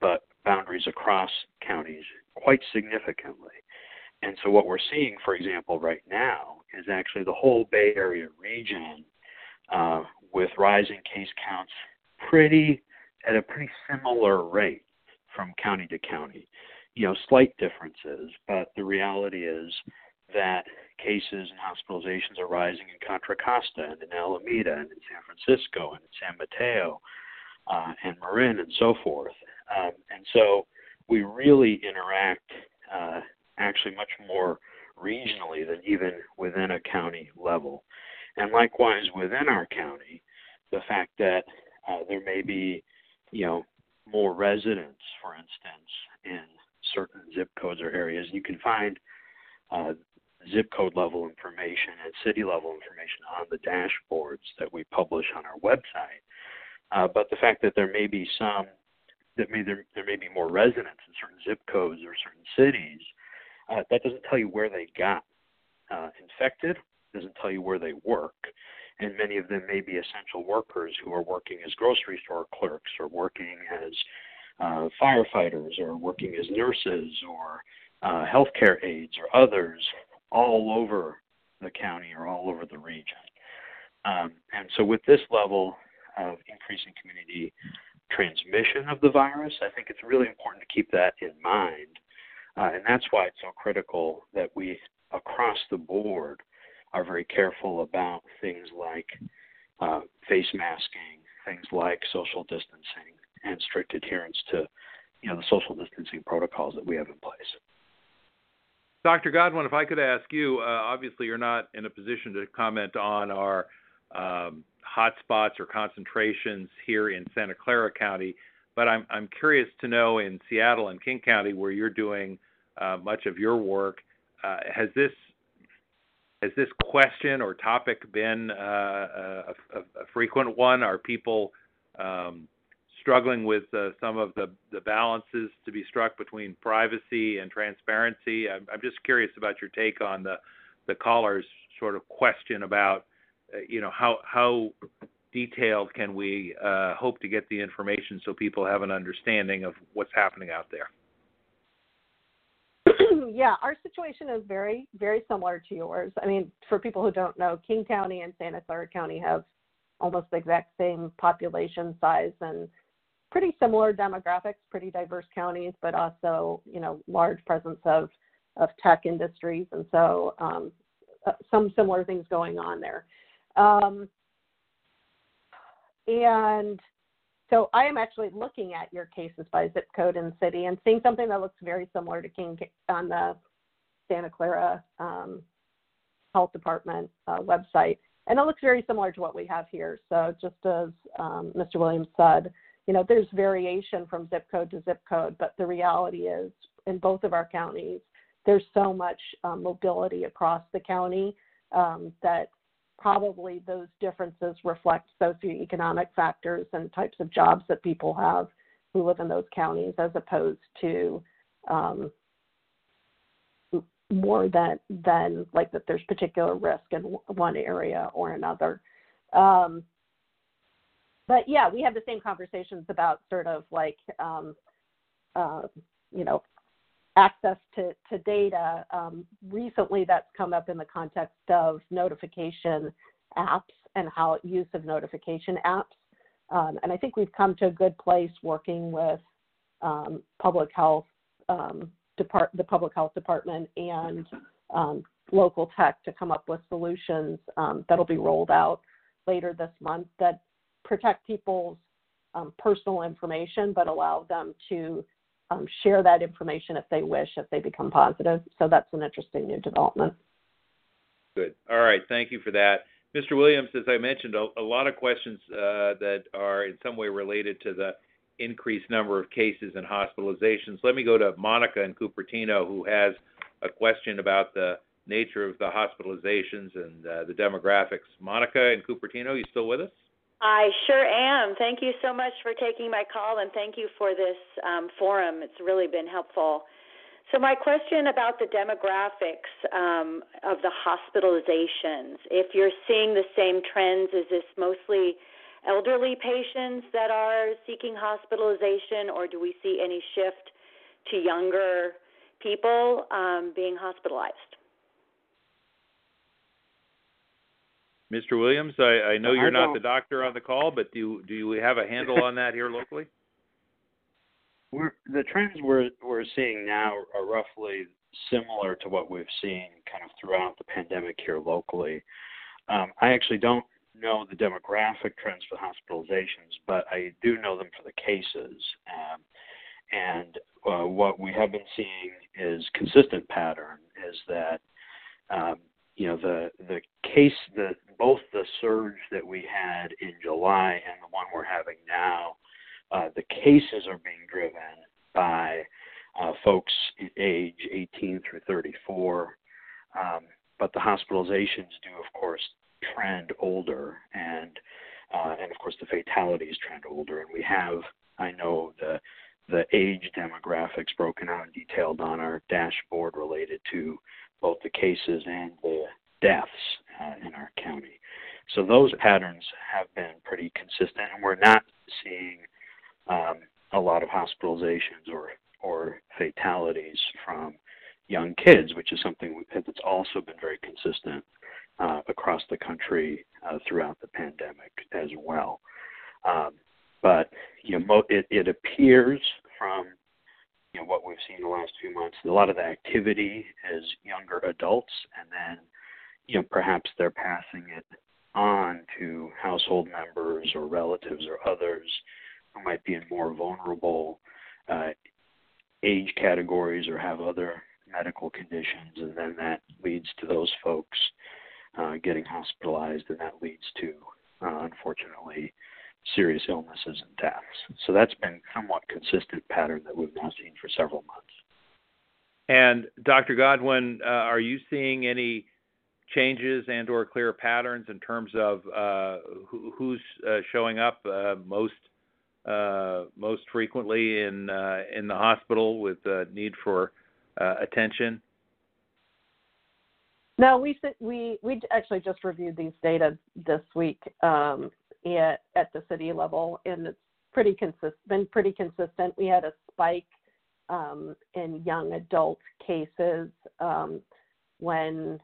Speaker 2: but boundaries across counties quite significantly. And so what we're seeing, for example, right now is actually the whole Bay Area region uh, with rising case counts pretty at a pretty similar rate from county to county. You know, slight differences, but the reality is that cases and hospitalizations are rising in Contra Costa and in Alameda and in San Francisco and in San Mateo uh, and Marin and so forth. Um, and so we really interact uh, actually much more regionally than even within a county level. And likewise within our county, the fact that uh, there may be, you know, more residents, for instance, in certain zip codes or areas, you can find uh, zip code level information and city level information on the dashboards that we publish on our website. Uh, but the fact that there may be some that may there, there may be more residents in certain zip codes or certain cities, uh, that doesn't tell you where they got uh, infected, doesn't tell you where they work. And many of them may be essential workers who are working as grocery store clerks or working as uh, firefighters or working as nurses or uh, healthcare aides or others all over the county or all over the region. Um, and so, with this level of increasing community transmission of the virus, I think it's really important to keep that in mind. Uh, and that's why it's so critical that we, across the board, are very careful about things like uh, face masking, things like social distancing, and strict adherence to, you know, the social distancing protocols that we have in place.
Speaker 1: Dr. Godwin, if I could ask you, uh, obviously you're not in a position to comment on our um, hotspots or concentrations here in Santa Clara County, but I'm, I'm curious to know in Seattle and King County, where you're doing uh, much of your work, uh, has this has this question or topic been uh, a, a, frequent one? Are people um, struggling with uh, some of the, the balances to be struck between privacy and transparency. I'm, I'm just curious about your take on the, the caller's sort of question about, uh, you know, how, how detailed can we uh, hope to get the information so people have an understanding of what's happening out there?
Speaker 3: yeah, our situation is very, very similar to yours. I mean, for people who don't know, King County and Santa Clara County have almost the exact same population size and pretty similar demographics, pretty diverse counties, but also you know large presence of of tech industries, and so um, uh, some similar things going on there. Um, and so I am actually looking at your cases by zip code and city and seeing something that looks very similar to King on the Santa Clara um, Health Department uh, website. And it looks very similar to what we have here. So just as um, Mr. Williams said, you know, there's variation from zip code to zip code, but the reality is in both of our counties, there's so much um, mobility across the county um, that probably those differences reflect socioeconomic factors and types of jobs that people have who live in those counties as opposed to um, more than than like that there's particular risk in one area or another. Um, but yeah, we have the same conversations about sort of like um, uh, you know access to, to data. Um, recently, that's come up in the context of notification apps and how use of notification apps. Um, and I think we've come to a good place working with um, public health, um, depart- the public health department, and um, local tech to come up with solutions that'll be rolled out later this month that protect people's personal information but allow them to um, share that information if they wish, if they become positive. So that's an interesting new development.
Speaker 1: Good. All right. Thank you for that. Mr. Williams, as I mentioned, a, a lot of questions uh, that are in some way related to the increased number of cases and hospitalizations. Let me go to Monica in Cupertino, who has a question about the nature of the hospitalizations and uh, the demographics. Monica in Cupertino, you still with us?
Speaker 6: I sure am. Thank you so much for taking my call and thank you for this um, forum. It's really been helpful. So, my question about the demographics um, of the hospitalizations, if you're seeing the same trends, is this mostly elderly patients that are seeking hospitalization, or do we see any shift to younger people um, being hospitalized?
Speaker 1: Mr. Williams, I, I know you're not the doctor on the call, but do do we have a handle on that here locally?
Speaker 2: We're, the trends we're we're seeing now are roughly similar to what we've seen kind of throughout the pandemic here locally. Um, I actually don't know the demographic trends for hospitalizations, but I do know them for the cases. Um, and uh, what we have been seeing is consistent pattern is that um, you know the the case the both the surge that we had in July and the one we're having now, uh, the cases are being driven by uh, folks age 18 through 34, um, but the hospitalizations do of course trend older and uh, and of course the fatalities trend older. And we have I know the the age demographics broken out and detailed on our dashboard related to both the cases and the deaths uh, in our county. So those patterns have been pretty consistent, and we're not seeing um, a lot of hospitalizations or or fatalities from young kids, which is something that's also been very consistent uh, across the country uh, throughout the pandemic as well. Um, but you know, it, it appears from you know what we've seen the last few months, a lot of the activity is younger adults, and then you know perhaps they're passing it on to household members or relatives or others who might be in more vulnerable uh, age categories or have other medical conditions, and then that leads to those folks uh, getting hospitalized, and that leads to, uh, unfortunately, serious illnesses and deaths. So that's been somewhat consistent pattern that we've now seen for several months.
Speaker 1: And Dr. Godwin, uh, are you seeing any changes and or clear patterns in terms of uh, who, who's uh, showing up uh, most uh, most frequently in uh, in the hospital with need for attention?
Speaker 3: No, we we we actually just reviewed these data this week um, at at the city level, and it's pretty consistent. Been pretty consistent. We had a spike um, in young adult cases um, when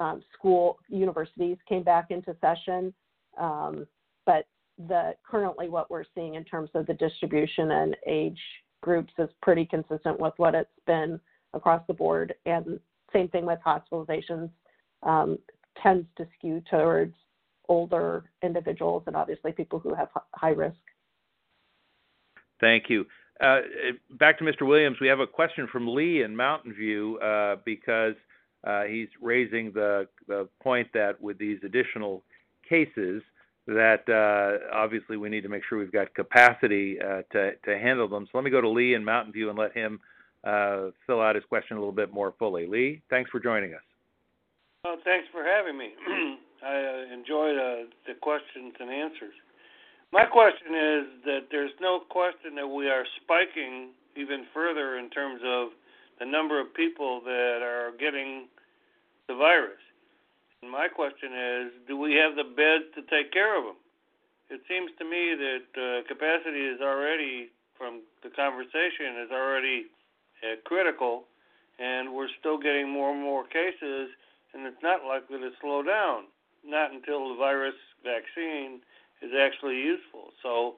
Speaker 3: um, school universities came back into session. Um, but the currently what we're seeing in terms of the distribution and age groups is pretty consistent with what it's been across the board. And same thing with hospitalizations um, tends to skew towards older individuals and obviously people who have high risk.
Speaker 1: Thank you. Uh, back to Mr. Williams, we have a question from Lee in Mountain View uh, because uh, he's raising the the point that with these additional cases, that uh, obviously we need to make sure we've got capacity uh, to to handle them. So let me go to Lee in Mountain View and let him uh, fill out his question a little bit more fully. Lee, thanks for joining us.
Speaker 7: Well, thanks for having me. I uh, enjoyed uh, the questions and answers. My question is that there's no question that we are spiking even further in terms of the number of people that are getting the virus. And my question is, do we have the beds to take care of them? It seems to me that uh, capacity is already, from the conversation, is already uh, critical, and we're still getting more and more cases, and it's not likely to slow down, not until the virus vaccine is actually useful. So,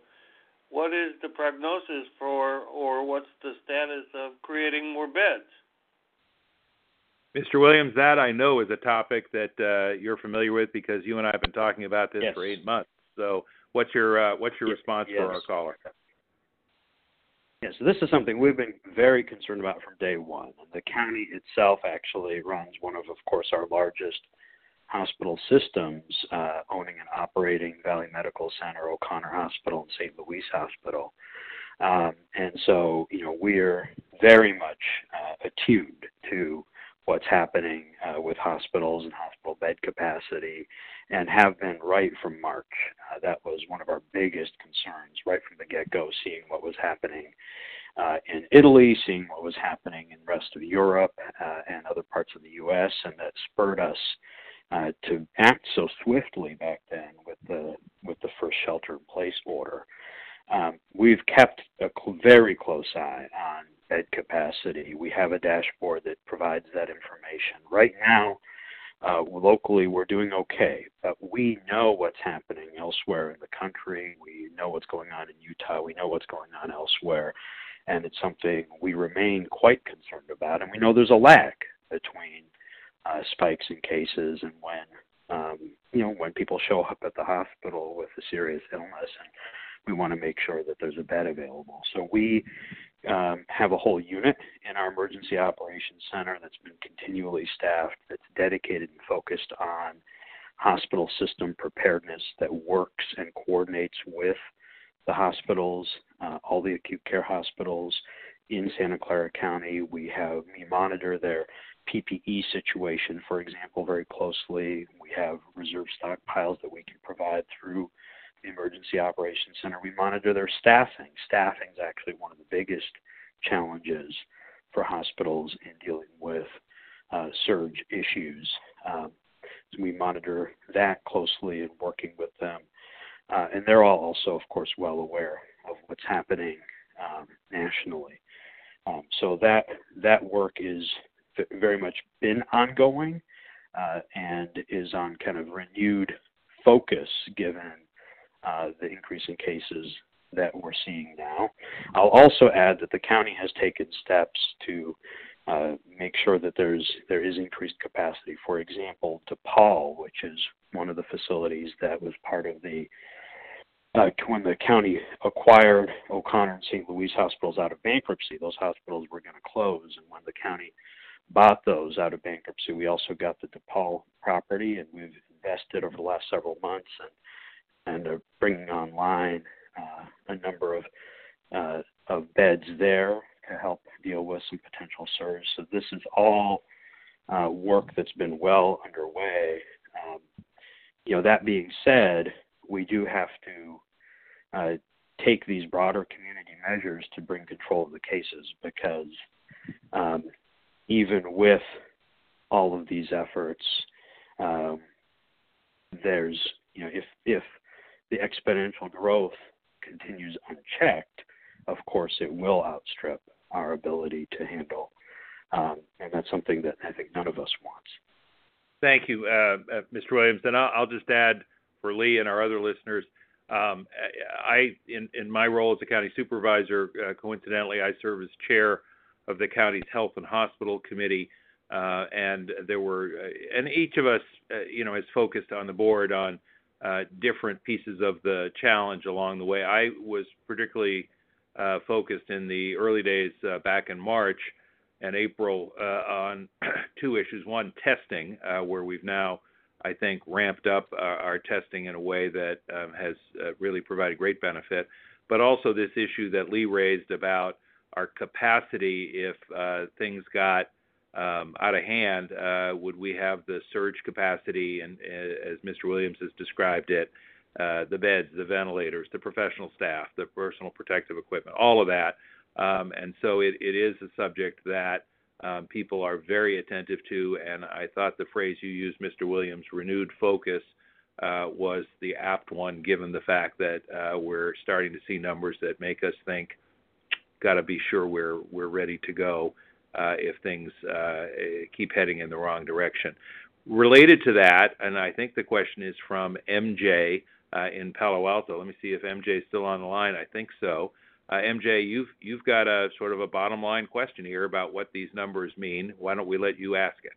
Speaker 7: what is the prognosis for, or what's the status of creating more beds?
Speaker 1: Mr. Williams, that I know is a topic that uh, you're familiar with because you and I have been talking about this
Speaker 2: yes.
Speaker 1: for eight months. So, what's your uh, what's your
Speaker 2: yes.
Speaker 1: response
Speaker 2: yes.
Speaker 1: for our caller?
Speaker 2: Yes, so this is something we've been very concerned about from day one. The county itself actually runs one of, of course, our largest hospital systems, uh, owning and operating Valley Medical Center, O'Connor Hospital, and St. Louise Hospital. Um, and so, you know, we're very much uh, attuned to what's happening uh, with hospitals and hospital bed capacity and have been right from March. Uh, that was one of our biggest concerns right from the get go, seeing what was happening uh, in Italy, seeing what was happening in the rest of Europe uh, and other parts of the U.S., and that spurred us uh, to act so swiftly back then with the with the first shelter in place order. Um, we've kept a cl- very close eye on bed capacity. We have a dashboard that provides that information. Right now, uh, locally, we're doing okay, but we know what's happening elsewhere in the country. We know what's going on in Utah. We know what's going on elsewhere, and it's something we remain quite concerned about. And we know there's a lag between uh, spikes in cases and when um, you know when people show up at the hospital with a serious illness and we want to make sure that there's a bed available. So we um, have a whole unit in our emergency operations center that's been continually staffed, that's dedicated and focused on hospital system preparedness that works and coordinates with the hospitals, uh, all the acute care hospitals in Santa Clara County. We have we monitor their PPE situation, for example, very closely. We have reserve stockpiles that we can provide through the Emergency Operations Center. We monitor their staffing. Staffing is actually one of the biggest challenges for hospitals in dealing with uh, surge issues. Um, so we monitor that closely and working with them. Uh, and they're all also, of course, well aware of what's happening um, nationally. Um, so that that work is very much been ongoing uh, and is on kind of renewed focus given uh, the increase in cases that we're seeing now. I'll also add that the county has taken steps to uh, make sure that there's there is increased capacity. For example, DePaul, which is one of the facilities that was part of the uh, when the county acquired O'Connor and St. Louise hospitals out of bankruptcy, those hospitals were going to close. And when the county bought those out of bankruptcy, we also got the DePaul property, and we've invested over the last several months and and are bringing online uh, a number of uh, of beds there to help deal with some potential surge. So this is all uh, work that's been well underway. Um, you know, that being said, we do have to uh, take these broader community measures to bring control of the cases because um, even with all of these efforts, um, there's you know if if the exponential growth continues unchecked, of course it will outstrip our ability to handle, um, and that's something that I think none of us wants.
Speaker 1: Thank you, uh, uh, Mr. Williams. And I'll, I'll, just add for Lee and our other listeners, um, I, in, in my role as a county supervisor, uh, coincidentally, I serve as chair of the county's health and hospital committee. Uh, and there were, uh, and each of us, uh, you know, is focused on the board on uh, different pieces of the challenge along the way. I was particularly uh, focused in the early days uh, back in March and April on two issues. One, testing, where we've now, I think, ramped up our testing in a way that um, has really provided great benefit. But also this issue that Lee raised about our capacity if uh, things got um, out of hand, uh, would we have the surge capacity, and uh, as Mr. Williams has described it, uh, the beds, the ventilators, the professional staff, the personal protective equipment, all of that. Um, and so it, it is a subject that um, people are very attentive to. And I thought the phrase you used, Mr. Williams, renewed focus, uh, was the apt one, given the fact that uh, we're starting to see numbers that make us think, got to be sure we're we're ready to go uh, if things uh, keep heading in the wrong direction. Related to that, and I think the question is from MJ uh, in Palo Alto. Let me see if MJ is still on the line. I think so. Uh, MJ, you've you've got a sort of a bottom line question here about what these numbers mean. Why don't we let you ask it?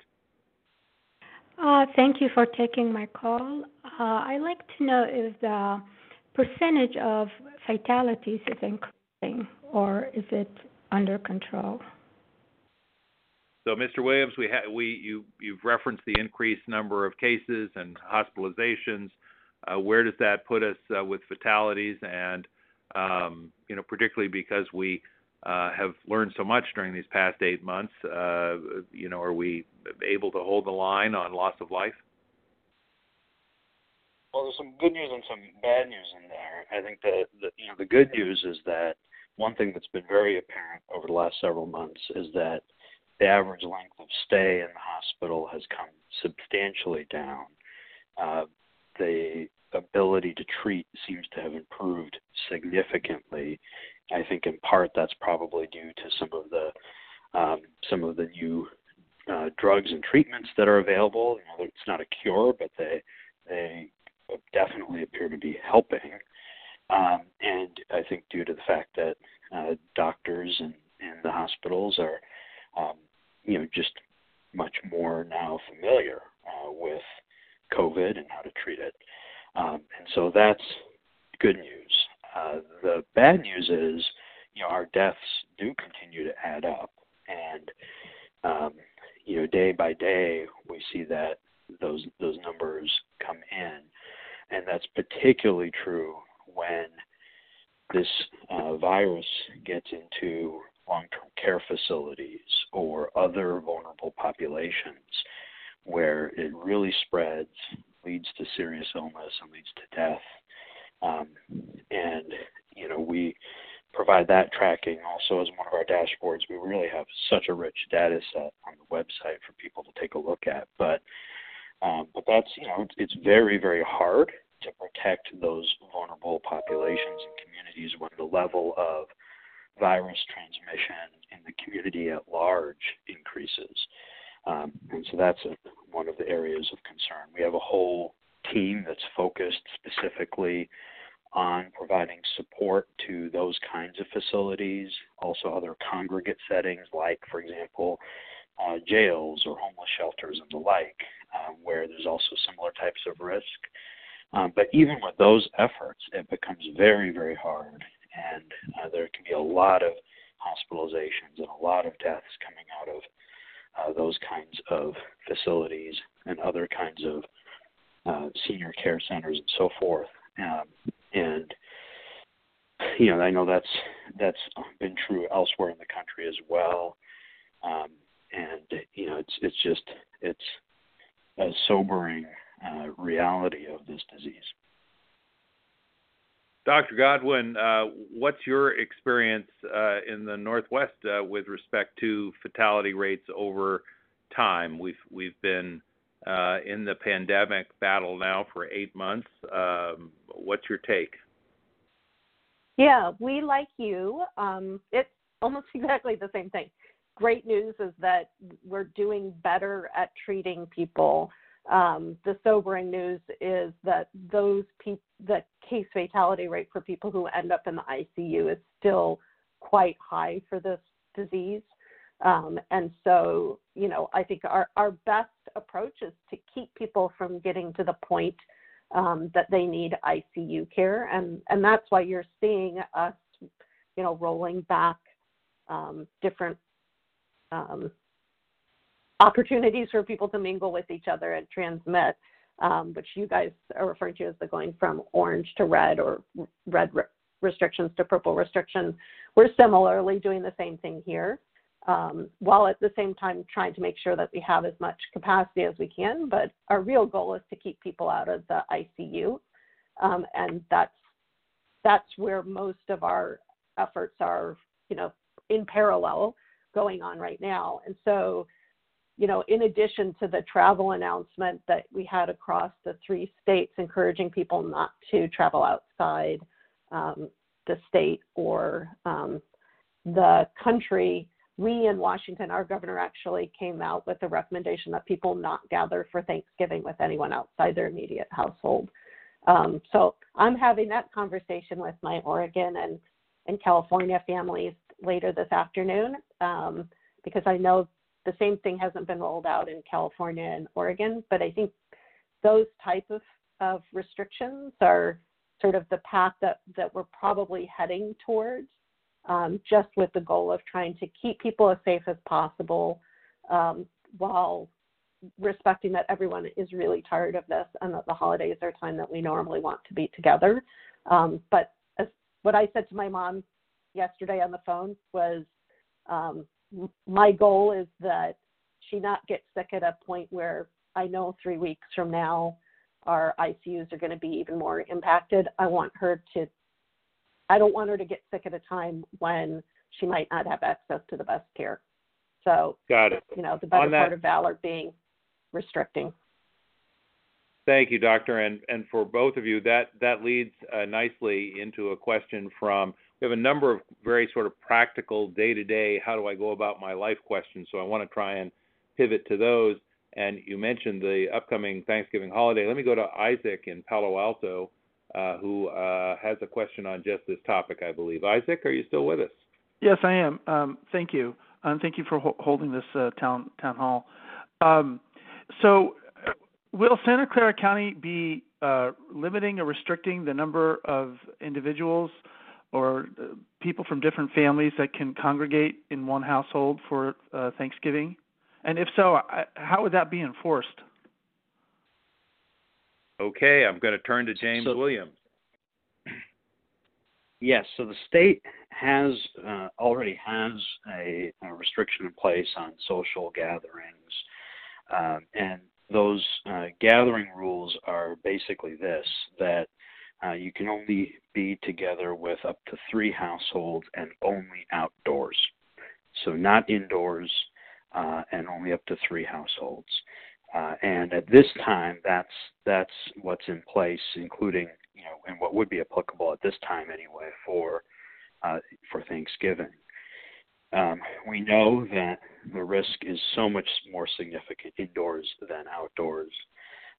Speaker 8: Uh, thank you for taking my call. Uh, I'd like to know if the percentage of fatalities is increasing or is it under control?
Speaker 1: So, Mr. Williams, we ha- we you you've referenced the increased number of cases and hospitalizations. Uh, where does that put us uh, with fatalities? And um, you know, particularly because we uh, have learned so much during these past eight months. Uh, you know, are we able to hold the line on loss of life?
Speaker 2: Well, there's some good news and some bad news in there. I think the, the you know the good news is that one thing that's been very apparent over the last several months is that the average length of stay in the hospital has come substantially down. Uh, the ability to treat seems to have improved significantly. I think in part that's probably due to some of the um, some of the new uh, drugs and treatments that are available. You know, it's not a cure, but they they definitely appear to be helping. Um, and I think due to the fact that uh, doctors and, and the hospitals are, um, you know, just much more now familiar uh, with COVID and how to treat it. Um, and so that's good news. Uh, the bad news is, you know, our deaths do continue to add up, and um, you know, day by day we see that those those numbers come in, and that's particularly true when this uh, virus gets into long-term care facilities or other vulnerable populations where it really spreads, leads to serious illness, and leads to death. Um, and you know, we provide that tracking also as one of our dashboards. We really have such a rich data set on the website for people to take a look at. But um, but that's you know, it's, it's very very hard to protect those vulnerable populations and communities when the level of virus transmission in the community at large increases. Um, and so that's a, one of the areas of concern. We have a whole team that's focused specifically on providing support to those kinds of facilities, also other congregate settings, like, for example, uh, jails or homeless shelters and the like, uh, where there's also similar types of risk. Um, but even with those efforts, it becomes very, very hard, and uh, there can be a lot of hospitalizations and a lot of deaths coming out of uh, those kinds of facilities and other kinds of uh, senior care centers and so forth. Um, and you know, I know that's that's been true elsewhere in the country as well. Um, and you know, it's it's just it's a sobering uh, reality of this disease.
Speaker 1: Dr. Godwin, uh, what's your experience uh, in the Northwest uh, with respect to fatality rates over time? We've we've been uh, in the pandemic battle now for eight months. Um, what's your take?
Speaker 3: Yeah, we like you. Um, it's almost exactly the same thing. Great news is that we're doing better at treating people. Um, the sobering news is that those pe- the case fatality rate for people who end up in the ICU is still quite high for this disease. Um, and so, you know, I think our, our best approach is to keep people from getting to the point um, that they need ICU care. And, and that's why you're seeing us, you know, rolling back um, different um, opportunities for people to mingle with each other and transmit, um, which you guys are referring to as the going from orange to red or red re- restrictions to purple restrictions. We're similarly doing the same thing here um, while at the same time trying to make sure that we have as much capacity as we can. But our real goal is to keep people out of the ICU, um, and that's that's where most of our efforts are, you know, in parallel going on right now. And so, you know, in addition to the travel announcement that we had across the three states encouraging people not to travel outside um, the state or um, the country, we in Washington, our governor actually came out with a recommendation that people not gather for Thanksgiving with anyone outside their immediate household. Um, so I'm having that conversation with my Oregon and, and California families later this afternoon um, because I know the same thing hasn't been rolled out in California and Oregon, but I think those type of, of restrictions are sort of the path that, that we're probably heading towards, um, just with the goal of trying to keep people as safe as possible um, while respecting that everyone is really tired of this and that the holidays are time that we normally want to be together. Um, but as, what I said to my mom yesterday on the phone was um, my goal is that she not get sick at a point where I know three weeks from now our ICUs are going to be even more impacted. I want her to, I don't want her to get sick at a time when she might not have access to the best care. So,
Speaker 1: got it.
Speaker 3: You know, the better
Speaker 1: that,
Speaker 3: part of valor being restricting.
Speaker 1: Thank you, Doctor. And and for both of you, that that leads uh, nicely into a question from. We have a number of very sort of practical, day-to-day, how do I go about my life questions. So I want to try and pivot to those. And you mentioned the upcoming Thanksgiving holiday. Let me go to Isaac in Palo Alto, uh, who uh, has a question on just this topic, I believe. Isaac, are you still with us?
Speaker 9: Yes, I am. Um, thank you, and thank you for ho- holding this uh, town town hall. Um, so, will Santa Clara County be uh, limiting or restricting the number of individuals or uh, people from different families that can congregate in one household for uh, Thanksgiving? And if so, I, how would that be enforced?
Speaker 1: Okay, I'm going to turn to James
Speaker 2: So-
Speaker 1: Williams.
Speaker 2: Yes, so the state has uh, already has a, a restriction in place on social gatherings, um, and those uh, gathering rules are basically this: that uh, you can only be together with up to three households and only outdoors, so not indoors, uh, and only up to three households. Uh, and at this time, that's that's what's in place, including you know, and what would be applicable at this time anyway for uh, for Thanksgiving. Um, we know that the risk is so much more significant indoors than outdoors,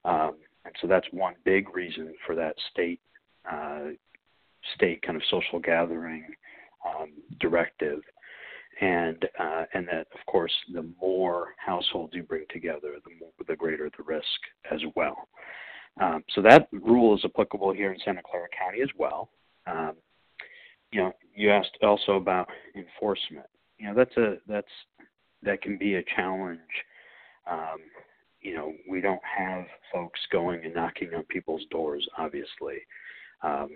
Speaker 2: um, and so that's one big reason for that state state kind of social gathering um, directive. And uh, and that of course the more households you bring together, the more the greater the risk as well. Um, so that rule is applicable here in Santa Clara County as well. Um, you know, you asked also about enforcement. You know, that's a that's that can be a challenge. Um, you know, we don't have folks going and knocking on people's doors. Obviously, um,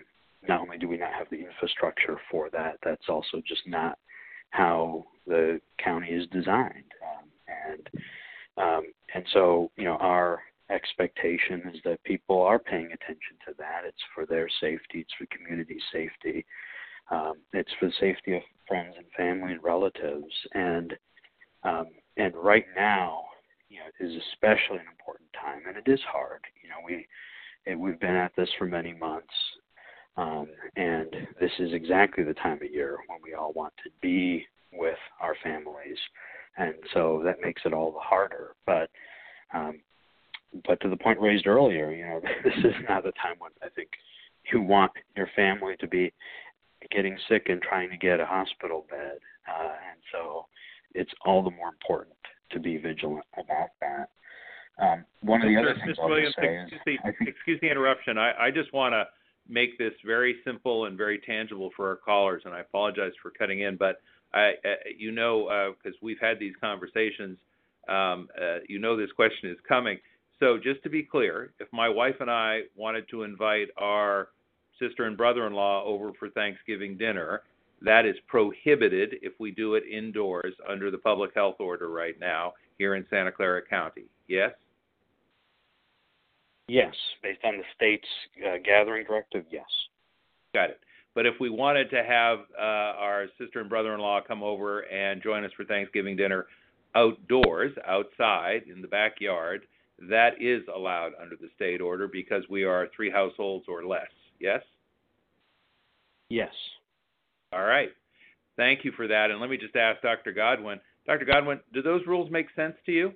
Speaker 2: not only do we not have the infrastructure for that, that's also just not how the county is designed. Um, and um, and so, you know, our expectation is that people are paying attention to that. It's for their safety, it's for community safety, um, it's for the safety of friends and family and relatives. And um, and right now, you know, is especially an important time, and it is hard. You know, we it, we've been at this for many months, um, and this is exactly the time of year when we all want to be with our families, and so that makes it all the harder. But um, but to the point raised earlier, you know, this is not the time when I think you want your family to be getting sick and trying to get a hospital bed, uh, and so it's all the more important to be vigilant about that. Um, one of the other things
Speaker 1: Mr.
Speaker 2: I'll
Speaker 1: Williams,
Speaker 2: say is,
Speaker 1: excuse, the,
Speaker 2: think,
Speaker 1: excuse the interruption. I, I just want to make this very simple and very tangible for our callers, and I apologize for cutting in, but I, uh, you know, because uh, we've had these conversations, um, uh, you know this question is coming. So just to be clear, if my wife and I wanted to invite our sister and brother-in-law over for Thanksgiving dinner, that is prohibited if we do it indoors under the public health order right now here in Santa Clara County. Yes?
Speaker 2: Yes, based on the state's uh, gathering directive, yes.
Speaker 1: Got it. But if we wanted to have uh, our sister and brother-in-law come over and join us for Thanksgiving dinner outdoors, outside in the backyard, that is allowed under the state order because we are three households or less. Yes.
Speaker 2: Yes.
Speaker 1: All right. Thank you for that. And let me just ask Dr. Godwin. Dr. Godwin, do those rules make sense to you?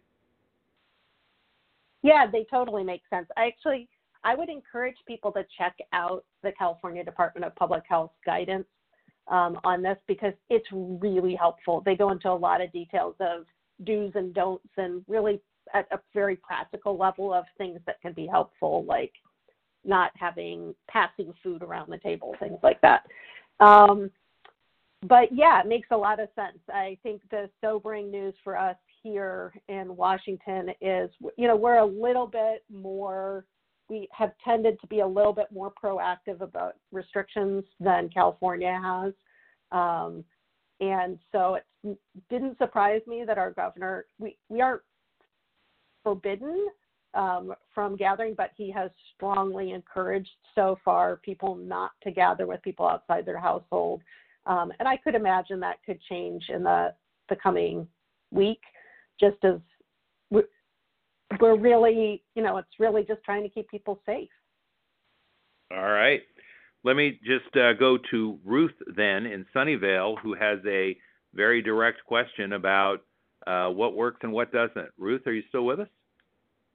Speaker 3: Yeah, they totally make sense. I actually I would encourage people to check out the California Department of Public Health guidance um, on this because it's really helpful. They go into a lot of details of do's and don'ts and really at a very practical level of things that can be helpful, like not having passing food around the table, things like that. Um, but yeah, it makes a lot of sense. I think the sobering news for us here in Washington is, you know, we're a little bit more, we have tended to be a little bit more proactive about restrictions than California has. Um, and so it didn't surprise me that our governor, we, we aren't forbidden um, from gathering, but he has strongly encouraged so far people not to gather with people outside their household. Um, and I could imagine that could change in the, the coming week, just as we're, we're really, you know, it's really just trying to keep people safe.
Speaker 1: All right. Let me just uh, go to Ruth then in Sunnyvale, who has a very direct question about uh, what works and what doesn't. Ruth, are you still with us?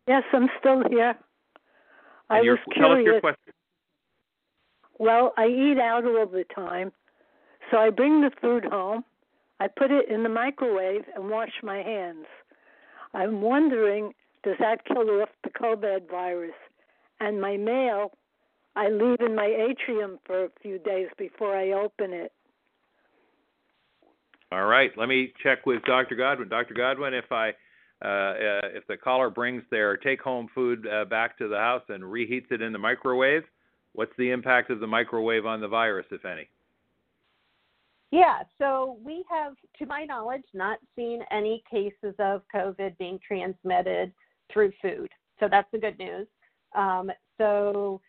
Speaker 10: Yes, I'm still here. I
Speaker 1: and
Speaker 10: was
Speaker 1: tell us your
Speaker 10: curious.
Speaker 1: question.
Speaker 10: Well, I eat out all the time, so I bring the food home, I put it in the microwave, and wash my hands. I'm wondering, does that kill off the COVID virus? And my mail, I leave in my atrium for a few days before I open it.
Speaker 1: All right. Let me check with Dr. Godwin. Dr. Godwin, if I uh, uh, if the caller brings their take-home food uh, back to the house and reheats it in the microwave, what's the impact of the microwave on the virus, if any?
Speaker 3: Yeah, so we have, to my knowledge, not seen any cases of COVID being transmitted through food. So that's the good news. Um, so,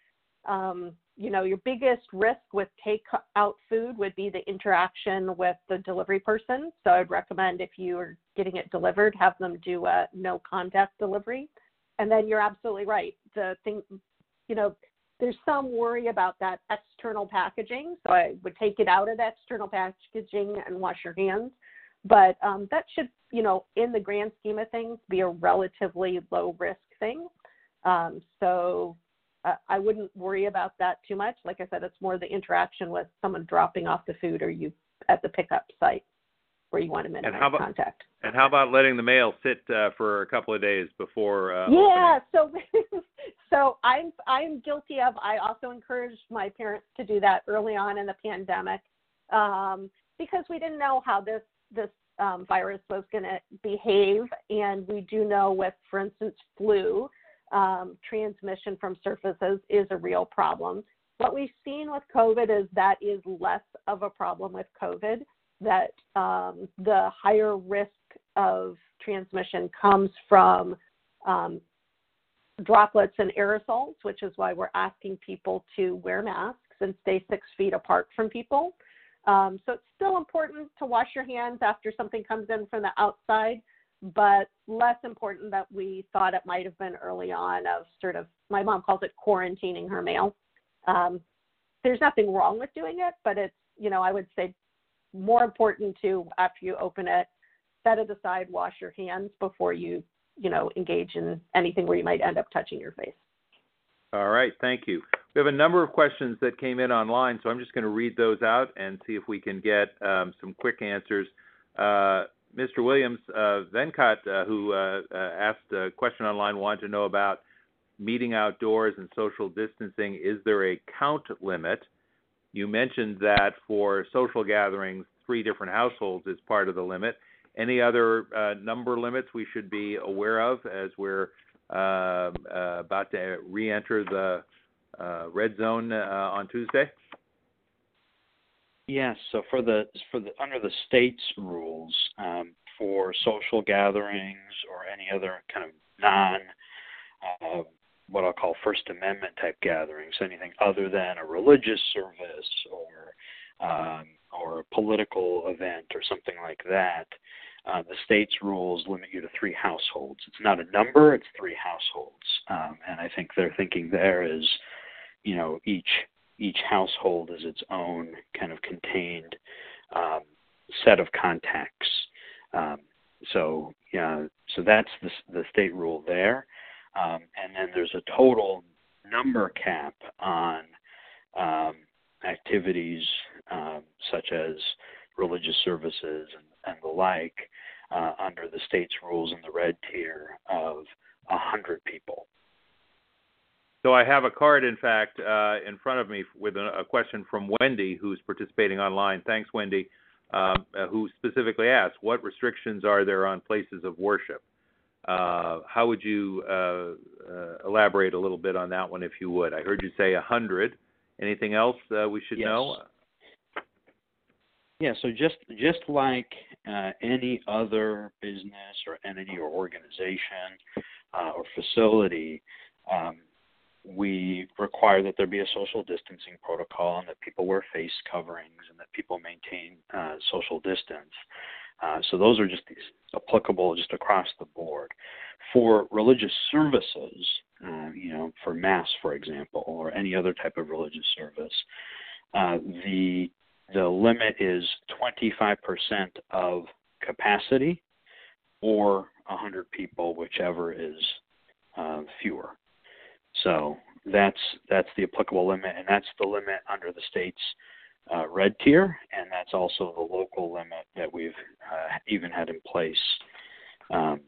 Speaker 3: um, you know, your biggest risk with take-out food would be the interaction with the delivery person. So I'd recommend if you are getting it delivered, have them do a no contact delivery. And then you're absolutely right. The thing, you know, there's some worry about that external packaging. So I would take it out of the external packaging and wash your hands. But um, that should, you know, in the grand scheme of things, be a relatively low risk thing. Um, so uh, I wouldn't worry about that too much. Like I said, it's more the interaction with someone dropping off the food or you at the pickup site where you want to minimize
Speaker 1: how about-
Speaker 3: contact.
Speaker 1: And how about letting the mail sit uh, for a couple of days before? Uh,
Speaker 3: yeah, so so I'm I'm guilty of. I also encouraged my parents to do that early on in the pandemic um, because we didn't know how this this um, virus was going to behave, and we do know with, for instance, flu, um, transmission from surfaces is a real problem. What we've seen with COVID is that is less of a problem with COVID. That um, the higher risk of transmission comes from um, droplets and aerosols, which is why we're asking people to wear masks and stay six feet apart from people. Um, so it's still important to wash your hands after something comes in from the outside, but less important that we thought it might have been early on of sort of, my mom calls it quarantining her mail. Um, there's nothing wrong with doing it, but it's, you know, I would say more important to, after you open it, set it aside, wash your hands before you, you know, engage in anything where you might end up touching your face.
Speaker 1: All right, thank you. We have a number of questions that came in online, so I'm just going to read those out and see if we can get um, some quick answers. Uh, Mr. Williams, uh, Venkat, uh, who uh, uh, asked a question online, wanted to know about meeting outdoors and social distancing. Is there a count limit? You mentioned that for social gatherings, three different households is part of the limit. Any other uh, number limits we should be aware of as we're uh, uh, about to re-enter the red zone on Tuesday?
Speaker 2: Yes. So for the under the state's rules um, for social gatherings or any other kind of non what I'll call First Amendment type gatherings, anything other than a religious service or um, or a political event or something like that, uh, the state's rules limit you to three households. It's not a number; it's three households. Um, and I think their thinking there is, you know, each each household is its own kind of contained um, set of contacts. Um, so yeah, so that's the the state rule there. Um, and then there's a total number cap on um, activities um, such as religious services and, and the like uh, under the state's rules in the red tier of 100 people.
Speaker 1: So I have a card, in fact, uh, in front of me with a, a, question from Wendy, who's participating online. Thanks, Wendy, um, uh, who specifically asked, "What restrictions are there on places of worship?" Uh, how would you uh, uh, elaborate a little bit on that one, if you would? I heard you say a hundred. Anything else uh, we should
Speaker 2: yes.
Speaker 1: know?
Speaker 2: Yeah, so just just like uh, any other business or entity or organization uh, or facility, um, we require that there be a social distancing protocol and that people wear face coverings and that people maintain uh, social distance. Uh, so those are just applicable just across the board. For religious services, uh, you know, for mass, for example, or any other type of religious service, uh, the the limit is 25% of capacity or 100 people, whichever is uh, fewer. So that's that's the applicable limit, and that's the limit under the state's uh, red tier, and that's also the local limit that we've uh, even had in place um,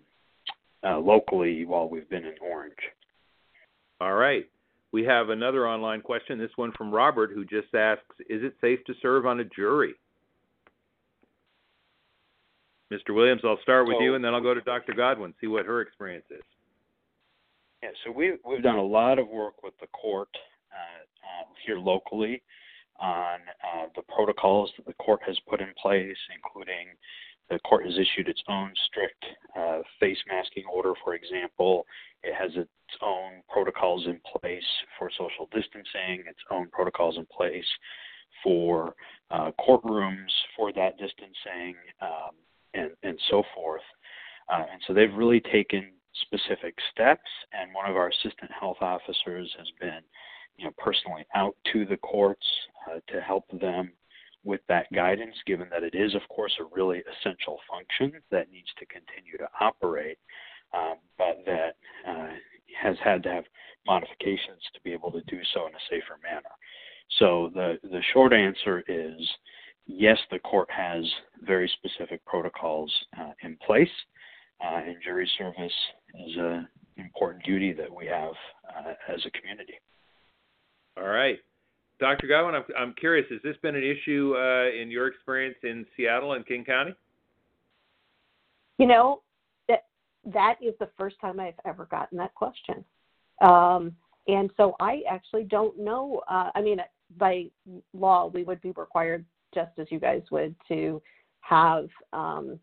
Speaker 2: uh, locally while we've been in orange.
Speaker 1: All right. We have another online question, this one from Robert, who just asks Is it safe to serve on a jury? Mr. Williams, I'll start with you and then I'll go to Dr. Godwin, see what her experience is.
Speaker 2: Yeah, so we, we've done a lot of work with the court uh, uh, here locally on uh, the protocols that the court has put in place, including the court has issued its own strict uh, face masking order, for example. It has its own protocols in place for social distancing, its own protocols in place for uh, courtrooms for that distancing, um, and, and so forth. Uh, and so they've really taken specific steps, and one of our assistant health officers has been you know, personally out to the courts uh, to help them with that guidance, given that it is, of course, a really essential function that needs to continue to operate, um, but that uh, has had to have modifications to be able to do so in a safer manner. So the the short answer is yes, the court has very specific protocols uh, in place, uh, and jury service is an important duty that we have uh, as a community.
Speaker 1: All right. Dr. Godwin, I'm, I'm curious, has this been an issue uh, in your experience in Seattle and King County?
Speaker 3: You know, that is the first time I've ever gotten that question. Um, and so I actually don't know. Uh, I mean, by law, we would be required, just as you guys would, to have um,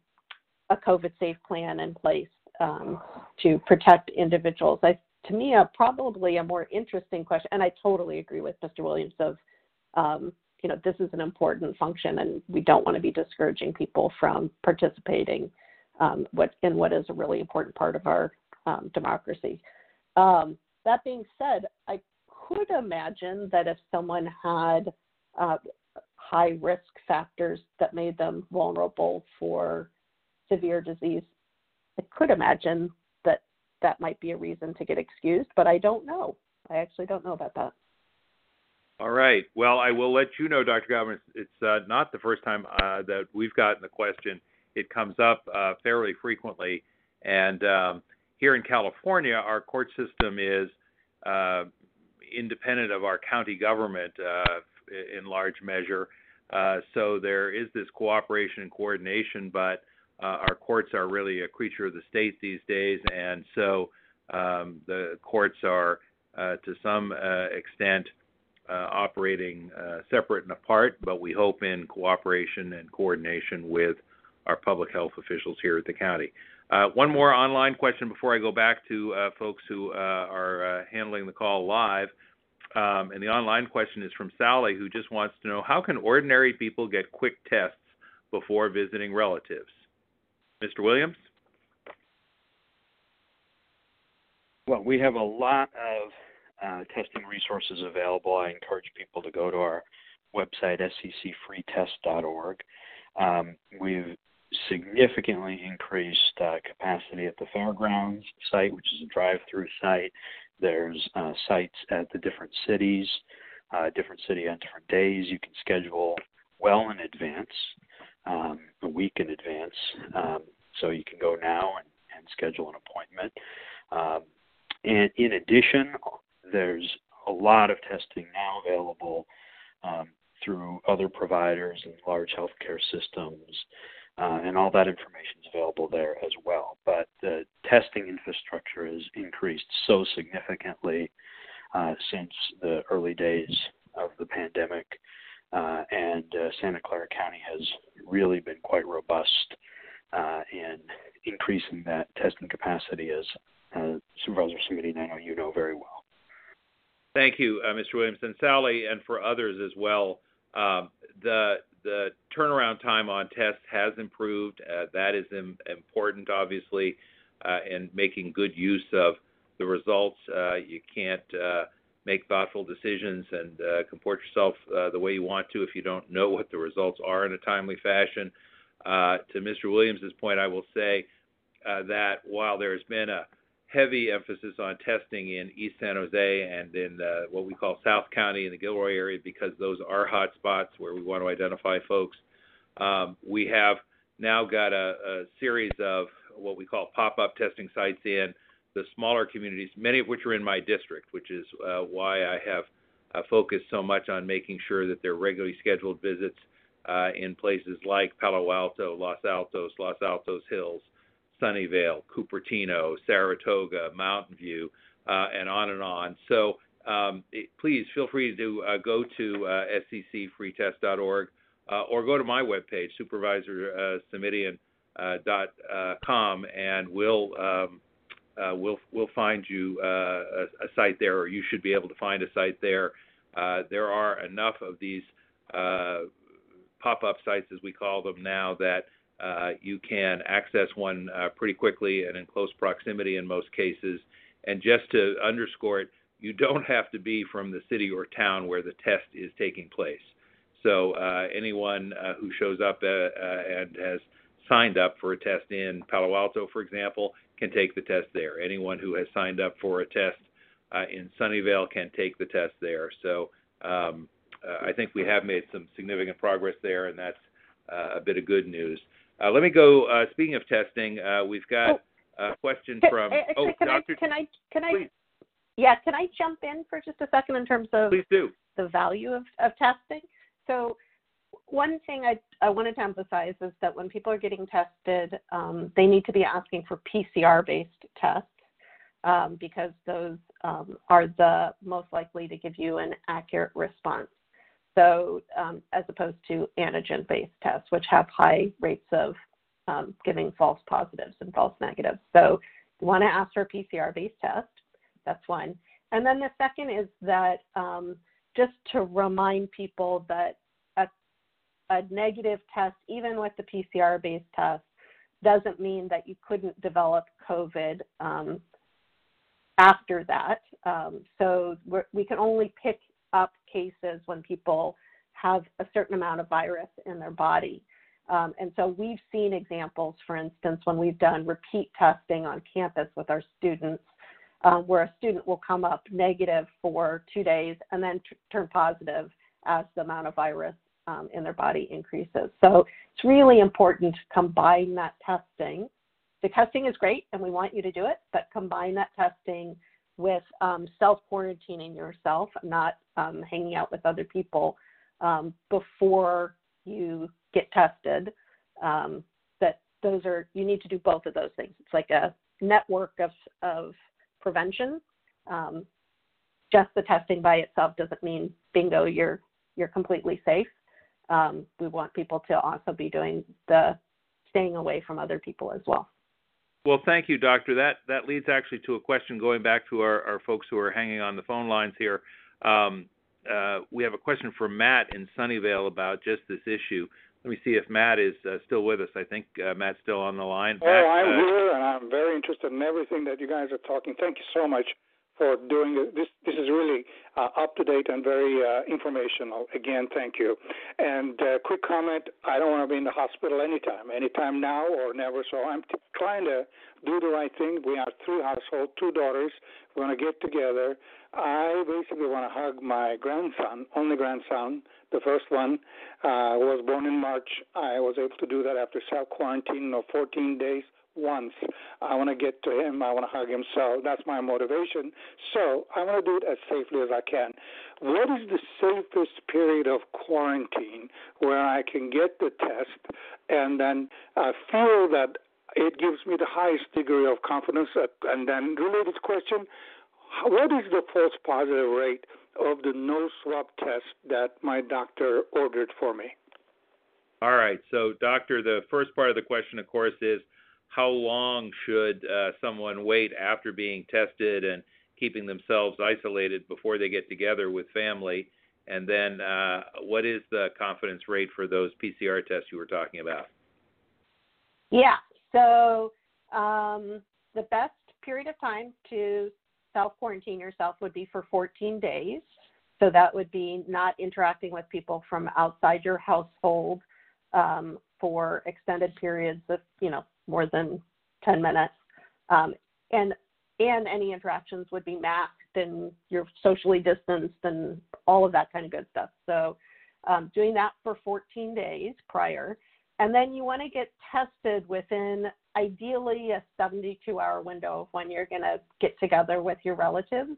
Speaker 3: a COVID safe plan in place um, to protect individuals. I to me, a probably a more interesting question, and I totally agree with Mr. Williams of, um, you know, this is an important function, and we don't want to be discouraging people from participating um, what in what is a really important part of our um, democracy. Um, that being said, I could imagine that if someone had uh, high risk factors that made them vulnerable for severe disease, I could imagine that that might be a reason to get excused, but I don't know. I actually don't know about that.
Speaker 1: All right. Well, I will let you know, Dr. Godwin. It's uh, not the first time uh, that we've gotten the question. It comes up uh, fairly frequently. And um, here in California, our court system is uh, independent of our county government uh, in large measure. Uh, so there is this cooperation and coordination, but uh, our courts are really a creature of the state these days, and so um, the courts are, uh, to some extent, operating separate and apart, but we hope in cooperation and coordination with our public health officials here at the county. Uh, one more online question before I go back to uh, folks who uh, are uh, handling the call live. Um, and the online question is from Sally, who just wants to know how can ordinary people get quick tests before visiting relatives? Mr. Williams?
Speaker 2: Well, we have a lot of uh, testing resources available. I encourage people to go to our website, sccfreetest.org. Um, we've significantly increased uh, capacity at the fairgrounds site, which is a drive-through site. There's uh, sites at the different cities, uh, different city on different days. You can schedule well in advance, um, a week in advance. Um, so you can go now and, and schedule an appointment. Um, and in addition, there's a lot of testing now available um, through other providers and large healthcare systems, uh, and all that information is available there as well. But the testing infrastructure has increased so significantly uh, since the early days of the pandemic, uh, and uh, Santa Clara County has really been quite robust uh, in increasing that testing capacity, as uh, Supervisor Simitian, I know you know very well.
Speaker 1: Thank you, Mr. Williams, and Sally, and for others as well. The the turnaround time on tests has improved. Uh, that is Im- important, obviously, uh, in making good use of the results. Uh, you can't make thoughtful decisions and comport yourself the way you want to if you don't know what the results are in a timely fashion. to Mr. Williams's point, I will say that while there's been a heavy emphasis on testing in East San Jose and in uh, what we call South County in the Gilroy area because those are hot spots where we want to identify folks. Um, we have now got a, a series of what we call pop-up testing sites in the smaller communities, many of which are in my district, which is uh, why I have uh, focused so much on making sure that they're regularly scheduled visits uh, in places like Palo Alto, Los Altos, Los Altos Hills, Sunnyvale, Cupertino, Saratoga, Mountain View, uh, and on and on. So um, it, please feel free to uh, go to uh, sccfreetest.org uh, or go to my webpage, supervisorsimitian.com, uh, and we'll um, uh, we'll we'll find you a, a, site there, or you should be able to find a site there. there are enough of these pop-up sites, as we call them now, that uh, you can access one uh, pretty quickly and in close proximity in most cases. And just to underscore it, you don't have to be from the city or town where the test is taking place. So uh, anyone uh, who shows up uh, uh, and has signed up for a test in Palo Alto, for example, can take the test there. Anyone who has signed up for a test in Sunnyvale can take the test there. So um, I think we have made some significant progress there, and that's a bit of good news. Uh, let me go. Uh, speaking of testing, uh, we've got oh, a question from.
Speaker 3: oh, can
Speaker 1: Dr.
Speaker 3: I, can I? Can I?
Speaker 1: Please.
Speaker 3: Yeah, can I jump in for just a second in terms of
Speaker 1: Please do.
Speaker 3: the value of, of testing? So, one thing I, I wanted to emphasize is that when people are getting tested, um, they need to be asking for PCR based tests um, because those um, are the most likely to give you an accurate response. So, um, as opposed to antigen based tests, which have high rates of um, giving false positives and false negatives. So, you want to ask for a PCR based test. That's one. And then the second is that um, just to remind people that a, a negative test, even with the PCR based test, doesn't mean that you couldn't develop COVID um, after that. Um, so we can only pick up cases when people have a certain amount of virus in their body. Um, and so we've seen examples, for instance, when we've done repeat testing on campus with our students, uh, where a student will come up negative for two days and then t- turn positive as the amount of virus um, in their body increases. So it's really important to combine that testing. The testing is great and we want you to do it, but combine that testing with um, self quarantining yourself, not um, hanging out with other people um, before you get tested. Um, that those are you need to do both of those things. It's like a network of of prevention. Um, just the testing by itself doesn't mean bingo you're you're completely safe. Um, we want people to also be doing the staying away from other people as well.
Speaker 1: Well, thank you, Doctor. That that leads actually to a question going back to our, our folks who are hanging on the phone lines here. Um, uh, we have a question from Matt in Sunnyvale about just this issue. Let me see if Matt is uh, still with us. I think uh, Matt's still on the line.
Speaker 11: Oh,
Speaker 1: Matt,
Speaker 11: I'm
Speaker 1: uh,
Speaker 11: here, and I'm very interested in everything that you guys are talking. Thank you so much for doing. This. This is really uh, up to date and very uh, informational. Again, thank you. And uh, quick comment: I don't want to be in the hospital anytime, anytime now or never. So I'm t- trying to do the right thing. We have three households, two daughters. We're going to get together. I basically want to hug my grandson, only grandson. The first one uh, was born in March. I was able to do that after self quarantine of 14 days once. I want to get to him. I want to hug him. So that's my motivation. So I want to do it as safely as I can. What is the safest period of quarantine where I can get the test and then uh, feel that it gives me the highest degree of confidence? And then related question, what is the false positive rate of the no swab test that my doctor ordered for me?
Speaker 1: All right. So, doctor, the first part of the question, of course, is how long should uh, someone wait after being tested and keeping themselves isolated before they get together with family? And then, uh, what is the confidence rate for those PCR tests you were talking about?
Speaker 3: Yeah. So um, the best period of time to self quarantine yourself would be for 14 days. So that would be not interacting with people from outside your household um, for extended periods of, you know, more than 10 minutes. Um, and and any interactions would be masked and you're socially distanced and all of that kind of good stuff. So um, doing that for 14 days prior. And then you want to get tested within ideally a 72 hour window of when you're going to get together with your relatives.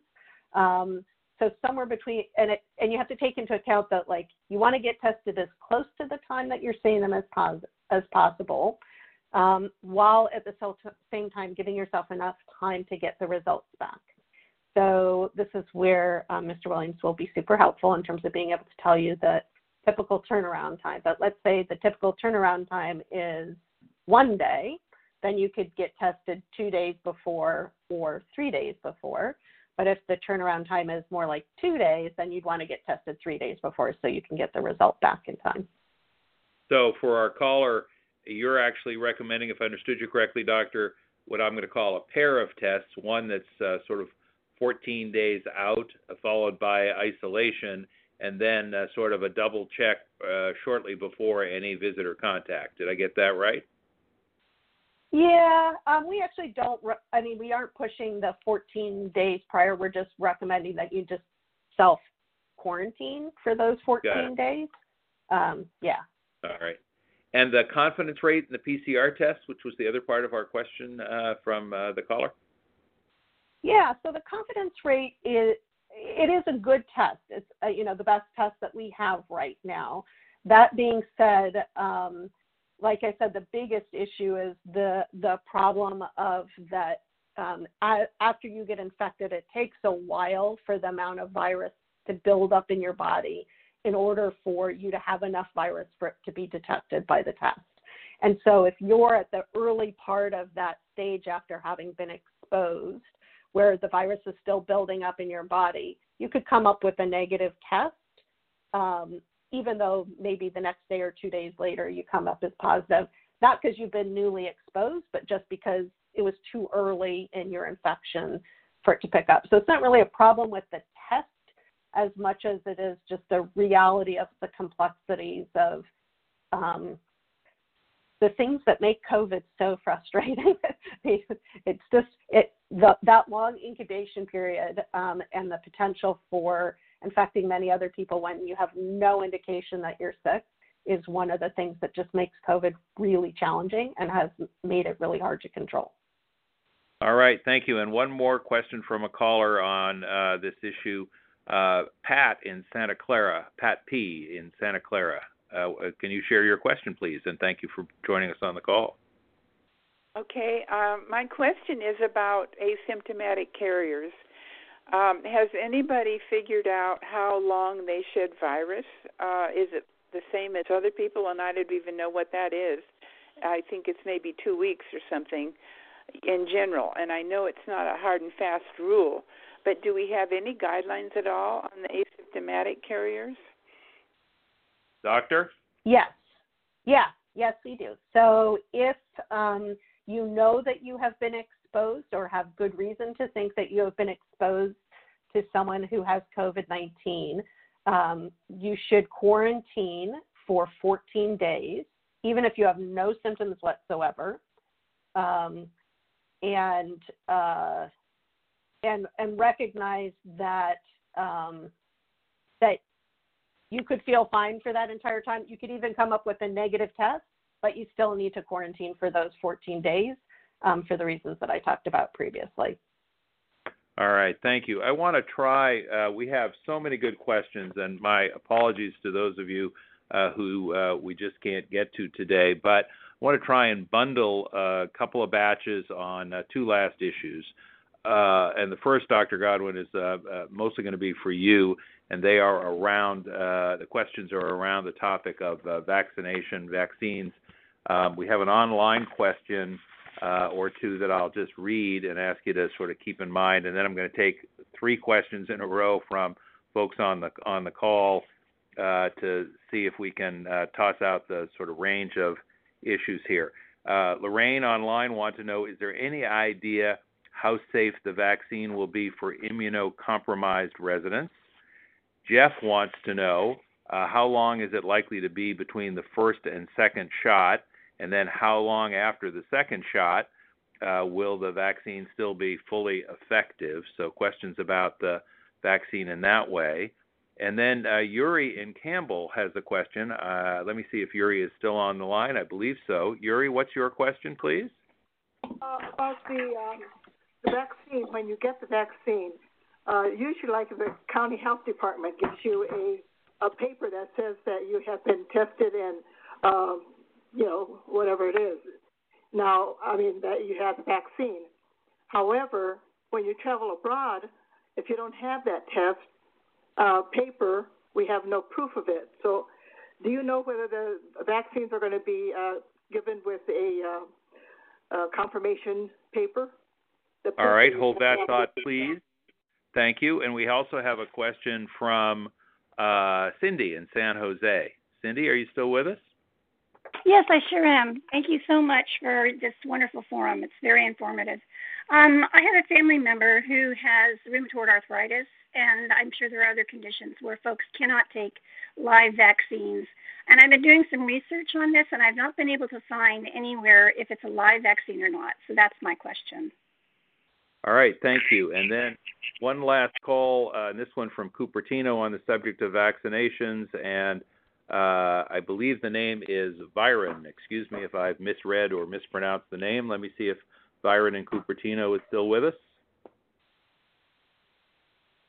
Speaker 3: Um, so somewhere between, and it, and you have to take into account that like you want to get tested as close to the time that you're seeing them as pos- as possible, um, while at the same time giving yourself enough time to get the results back. So this is where um, Mr. Williams will be super helpful in terms of being able to tell you the typical turnaround time. But let's say the typical turnaround time is one day, then you could get tested two days before or three days before. But if the turnaround time is more like two days, then you'd want to get tested three days before so you can get the result back in time.
Speaker 1: So for our caller, you're actually recommending, if I understood you correctly, Doctor, what I'm going to call a pair of tests, one that's uh, sort of 14 days out, followed by isolation, and then uh, sort of a double check uh, shortly before any visitor contact. Did I get that right?
Speaker 3: Yeah, um, we actually don't. Re- I mean, we aren't pushing the 14 days prior. We're just recommending that you just self quarantine for those 14 days. Um, yeah.
Speaker 1: All right. And the confidence rate in the PCR test, which was the other part of our question uh, from uh, the caller.
Speaker 3: Yeah. So the confidence rate is it is a good test. It's uh, you know the best test that we have right now. That being said, um, like I said, the biggest issue is the the problem of that um, after you get infected, it takes a while for the amount of virus to build up in your body in order for you to have enough virus for it to be detected by the test. And so, if you're at the early part of that stage after having been exposed, where the virus is still building up in your body, you could come up with a negative test. Um, even though maybe the next day or two days later you come up as positive, not because you've been newly exposed, but just because it was too early in your infection for it to pick up. So it's not really a problem with the test as much as it is just the reality of the complexities of um, the things that make COVID so frustrating. it's just it the, that long incubation period um, and the potential for infecting many other people when you have no indication that you're sick is one of the things that just makes COVID really challenging and has made it really hard to control.
Speaker 1: All right, thank you. And one more question from a caller on uh, this issue. Uh, Pat in Santa Clara, Pat P in Santa Clara. Uh, can you share your question, please? And thank you for joining us on the call.
Speaker 12: Okay, um, my question is about asymptomatic carriers. Um, has anybody figured out how long they shed virus? Uh, is it the same as other people? And I don't even know what that is. I think it's maybe two weeks or something. in general. And I know it's not a hard and fast rule, but do we have any guidelines at all on the asymptomatic carriers?
Speaker 1: Doctor?
Speaker 3: Yes. Yeah. Yes, we do. So if um, you know that you have been exposed or have good reason to think that you have been exposed to someone who has COVID 19, um, you should quarantine for 14 days, even if you have no symptoms whatsoever. Um, and uh, and and recognize that um, you could feel fine for that entire time. You could even come up with a negative test, but you still need to quarantine for those 14 days um, for the reasons that I talked about previously.
Speaker 1: All right, thank you. I want to try, uh, we have so many good questions, and my apologies to those of you uh, who uh, we just can't get to today, but I want to try and bundle a couple of batches on uh, two last issues. Uh, and the first, Dr. Godwin, is uh, mostly going to be for you, and they are around, the questions are around the topic of vaccination, vaccines. Um, we have an online question uh, or two that I'll just read and ask you to sort of keep in mind, and then I'm going to take three questions in a row from folks on the on the call uh, to see if we can uh, toss out the sort of range of issues here. Uh, Lorraine online wants to know: Is there any idea how safe the vaccine will be for immunocompromised residents? Jeff wants to know uh, how long is it likely to be between the first and second shot? And then how long after the second shot uh, will the vaccine still be fully effective? So, questions about the vaccine in that way. And then uh, Yuri in Campbell has a question. Uh, let me see if Yuri is still on the line. I believe so. Yuri, what's your question, please?
Speaker 13: Uh, about the, um, the vaccine, when you get the vaccine, uh, usually, like the county health department gives you a, a paper that says that you have been tested and um, you know, whatever it is. Now, I mean, that you have the vaccine. However, when you travel abroad, if you don't have that test uh, paper, we have no proof of it. So, do you know whether the vaccines are going to be uh, given with a, uh, a confirmation paper?
Speaker 1: All right, hold that thought, please. Thank you. And we also have a question from uh, Cindy in San Jose. Cindy, are you still with us?
Speaker 14: Yes, I sure am. Thank you so much for this wonderful forum. It's very informative. Um, I have a family member who has rheumatoid arthritis, and I'm sure there are other conditions where folks cannot take live vaccines. And I've been doing some research on this, and I've not been able to find anywhere if it's a live vaccine or not. So that's my question.
Speaker 1: All right, thank you. And then one last call, uh, and this one from Cupertino on the subject of vaccinations and uh, I believe the name is Byron. Excuse me if I've misread or mispronounced the name. Let me see if Byron in Cupertino is still with us.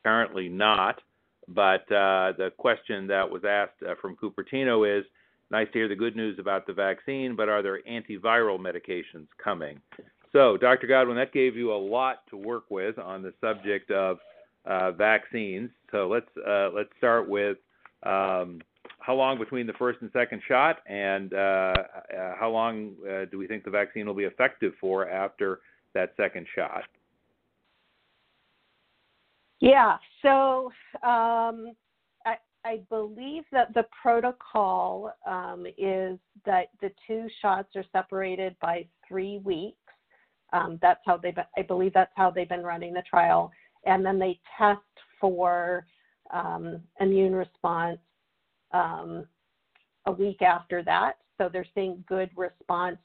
Speaker 1: Apparently not. But uh, the question that was asked uh, from Cupertino is nice to hear the good news about the vaccine, but are there antiviral medications coming? So, Dr. Godwin, that gave you a lot to work with on the subject of uh, vaccines. So let's uh, let's start with um, how long between the first and second shot, and uh, uh, how long uh, do we think the vaccine will be effective for after that second shot?
Speaker 3: Yeah, so um, I, I, believe that the protocol um, is that the two shots are separated by three weeks. Um, that's how they, I believe that's how they've been running the trial, and then they test for um, immune response um, a week after that. So they're seeing good response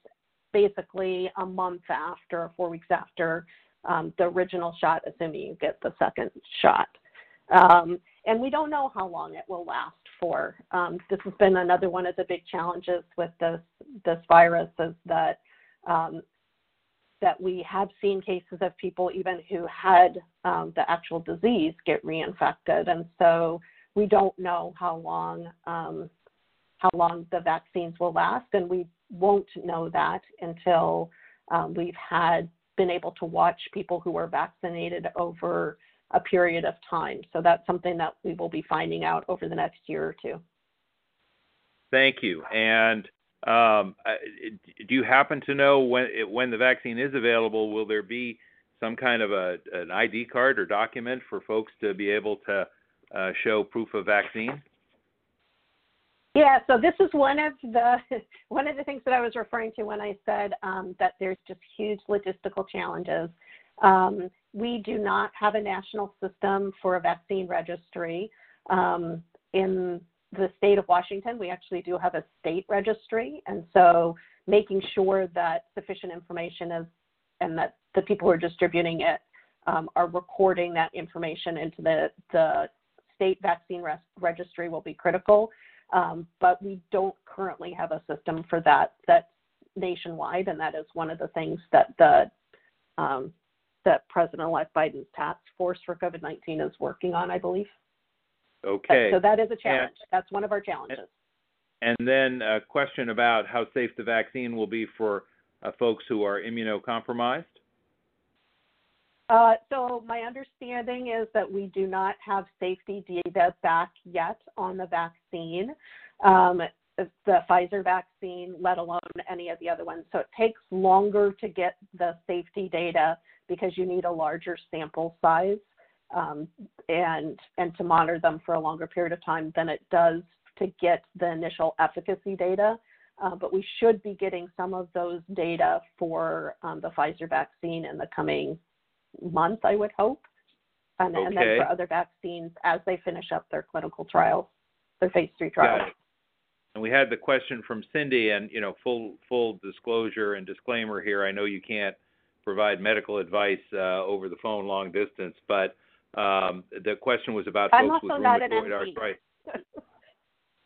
Speaker 3: basically a month after, four weeks after um, the original shot, assuming you get the second shot. Um, and we don't know how long it will last for. Um, this has been another one of the big challenges with this this virus is that um, that we have seen cases of people even who had um, the actual disease get reinfected, and so we don't know how long um, how long the vaccines will last, and we won't know that until um, we've had been able to watch people who are vaccinated over a period of time. So that's something that we will be finding out over the next year or two.
Speaker 1: Thank you. And Um, do you happen to know when when the vaccine is available? Will there be some kind of a an ID card or document for folks to be able to uh, show proof of vaccine?
Speaker 3: Yeah, so this is one of the one of the things that I was referring to when I said um, that there's just huge logistical challenges. Um, we do not have a national system for a vaccine registry. Um, in the state of Washington, we actually do have a state registry, and so making sure that sufficient information is and that the people who are distributing it um, are recording that information into the the state vaccine res- registry will be critical. Um, but we don't currently have a system for that that's nationwide, and that is one of the things that the um, that President-elect Biden's task force for COVID-19 is working on, I believe.
Speaker 1: Okay.
Speaker 3: So that is a challenge.
Speaker 1: And,
Speaker 3: that's one of our challenges.
Speaker 1: And then a question about how safe the vaccine will be for uh, folks who are immunocompromised.
Speaker 3: Uh, so my understanding is that we do not have safety data back yet on the vaccine, um, the Pfizer vaccine, let alone any of the other ones. So it takes longer to get the safety data because you need a larger sample size um, and and to monitor them for a longer period of time than it does to get the initial efficacy data. Uh, but we should be getting some of those data for um, the Pfizer vaccine in the coming month, I would hope. And,
Speaker 1: okay.
Speaker 3: and then for other vaccines as they finish up their clinical trials, their phase three trials.
Speaker 1: And we had the question from Cindy, and you know, full full disclosure and disclaimer here. I know you can't provide medical advice uh, over the phone long distance, but um, the question was about
Speaker 3: I'm
Speaker 1: folks
Speaker 3: also
Speaker 1: with
Speaker 3: not an
Speaker 1: rheumatoid
Speaker 3: MD.
Speaker 1: arthritis.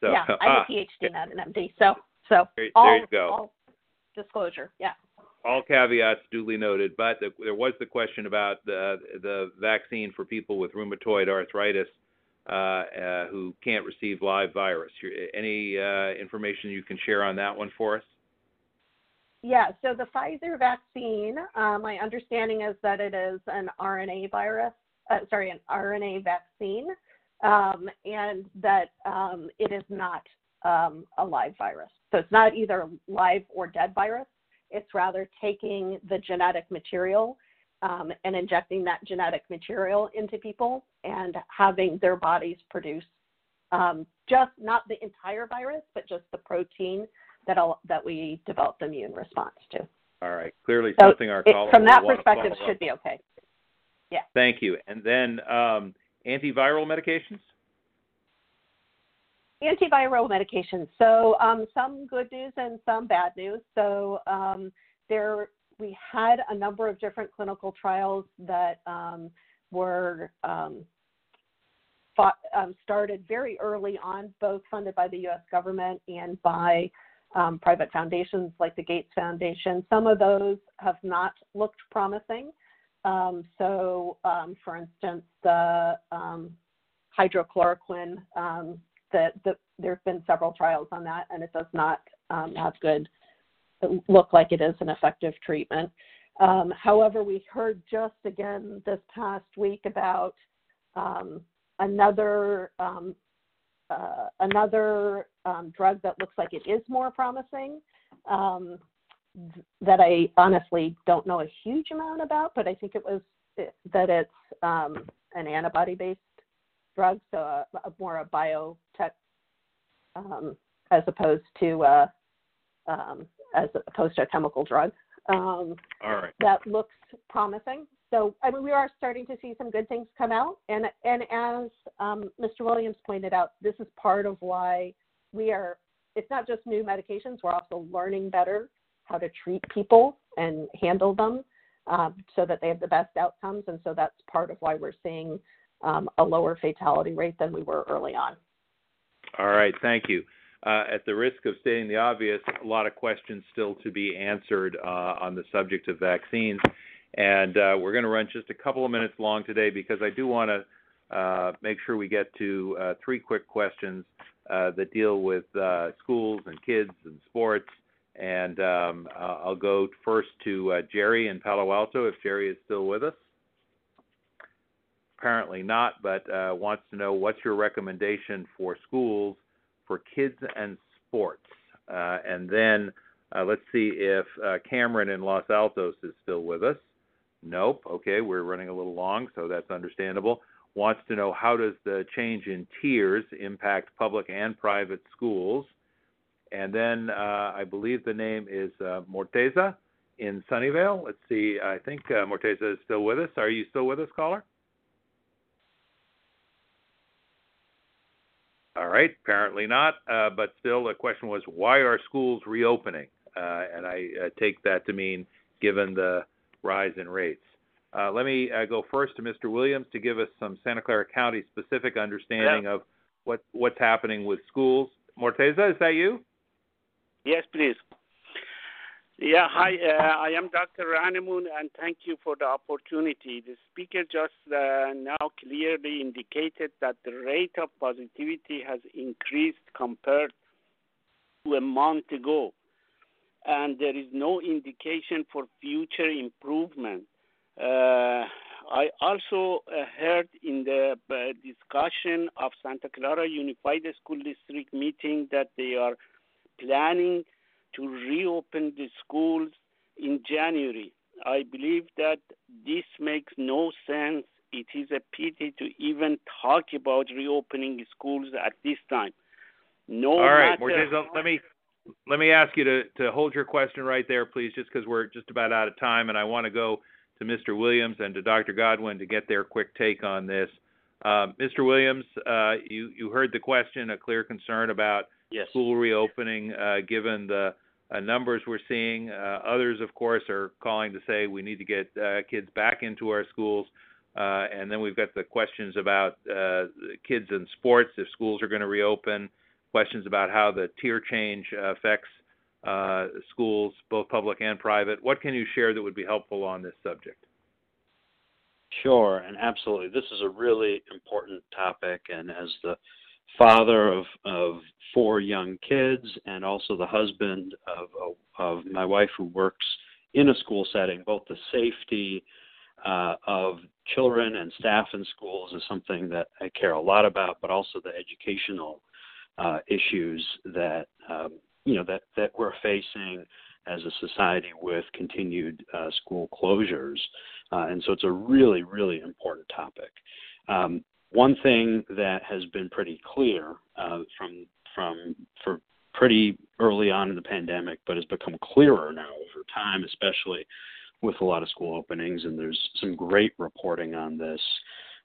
Speaker 1: So,
Speaker 3: yeah, I'm
Speaker 1: ah,
Speaker 3: a PhD, not an MD. So, so
Speaker 1: there,
Speaker 3: all,
Speaker 1: there you go.
Speaker 3: all disclosure. Yeah.
Speaker 1: all caveats duly noted, but the, there was the question about the the vaccine for people with rheumatoid arthritis uh, uh, who can't receive live virus. Any uh, information you can share on that one for us?
Speaker 3: Yeah, so the Pfizer vaccine, uh, my understanding is that it is an RNA virus, uh, sorry, an RNA vaccine, um, and that um, it is not um, a live virus. So it's not either live or dead virus. It's rather taking the genetic material um, and injecting that genetic material into people and having their bodies produce um, just not the entire virus, but just the protein that that we develop the immune response to.
Speaker 1: All right, clearly
Speaker 3: So
Speaker 1: something our
Speaker 3: it, from that
Speaker 1: will want to
Speaker 3: perspective should
Speaker 1: up.
Speaker 3: be okay. Yeah.
Speaker 1: Thank you. And then um, antiviral medications.
Speaker 3: antiviral medications. So um, some good news and some bad news. So um, there, we had a number of different clinical trials that um, were um, fought, um, started very early on, both funded by the U.S. government and by um, private foundations like the Gates Foundation. Some of those have not looked promising. Um, so, um, for instance, the um, hydrochloroquine, um, the, the, there have been several trials on that, and it does not um, have good look like it is an effective treatment. However, we heard just again this past week about another uh, another drug that looks like it is more promising um, that I honestly don't know a huge amount about, but I think it was that it's um, an antibody-based drug, so a, a more a biotech um, as opposed to uh, um, as opposed to a chemical drug. Um,
Speaker 1: All right.
Speaker 3: that looks promising. So, I mean, we are starting to see some good things come out. And, and as um, Mr. Williams pointed out, this is part of why we are, it's not just new medications, we're also learning better how to treat people and handle them um, so that they have the best outcomes. And so that's part of why we're seeing um, a lower fatality rate than we were early on.
Speaker 1: All right, thank you. Uh, at the risk of stating the obvious, a lot of questions still to be answered uh, on the subject of vaccines. And uh, we're going to run just a couple of minutes long today because I do want to uh, make sure we get to uh, three quick questions uh, that deal with schools and kids and sports. And um, uh, I'll go first to uh, Jerry in Palo Alto, if Jerry is still with us. Apparently not, but uh, wants to know what's your recommendation for schools for kids and sports. Uh, and then uh, let's see if uh, Cameron in Los Altos is still with us. Nope. Okay, we're running a little long, so that's understandable. Wants to know how does the change in tiers impact public and private schools? And then uh, I believe the name is uh, Morteza in Sunnyvale. Let's see. I think uh, Morteza is still with us. Are you still with us, caller? All right, apparently not. Uh, but still, the question was, why are schools reopening? Uh, and I uh, take that to mean given the rise in rates. Uh, let me uh, go first to Mr. Williams to give us some Santa Clara County specific understanding
Speaker 15: Yeah.
Speaker 1: of what what's happening with schools. Morteza, is that you?
Speaker 15: Yes, please. Yeah, hi. Uh, I am Dr. Ranemoon, and thank you for the opportunity. The speaker just uh, now clearly indicated that the rate of positivity has increased compared to a month ago, and there is no indication for future improvement. Uh, I also uh, heard in the uh, discussion of Santa Clara Unified School District meeting that they are planning to reopen the schools in January. I believe that this makes no sense. It is a pity to even talk about reopening schools at this time. No
Speaker 1: All right,
Speaker 15: matter
Speaker 1: Morteza, let me let me ask you to to hold your question right there, please, just because we're just about out of time, and I want to go to Mr. Williams and to Dr. Godwin to get their quick take on this. Uh, Mr. Williams, uh, you you heard the question, a clear concern about
Speaker 2: Yes.
Speaker 1: school reopening, uh, given the uh, numbers we're seeing. Uh, others, of course, are calling to say we need to get uh, kids back into our schools. Uh, and then we've got the questions about uh, kids and sports, if schools are going to reopen, questions about how the tier change affects uh, schools, both public and private. What can you share that would be helpful on this subject?
Speaker 2: Sure, and absolutely. This is a really important topic, and as the father of of four young kids, and also the husband of of, my wife who works in a school setting, both the safety uh, of children and staff in schools is something that I care a lot about, but also the educational uh, issues that um, you know that that we're facing as a society with continued uh, school closures. Uh, and so it's a really, really important topic. Um, one thing that has been pretty clear uh, from from for pretty early on in the pandemic, but has become clearer now over time, especially with a lot of school openings. And there's some great reporting on this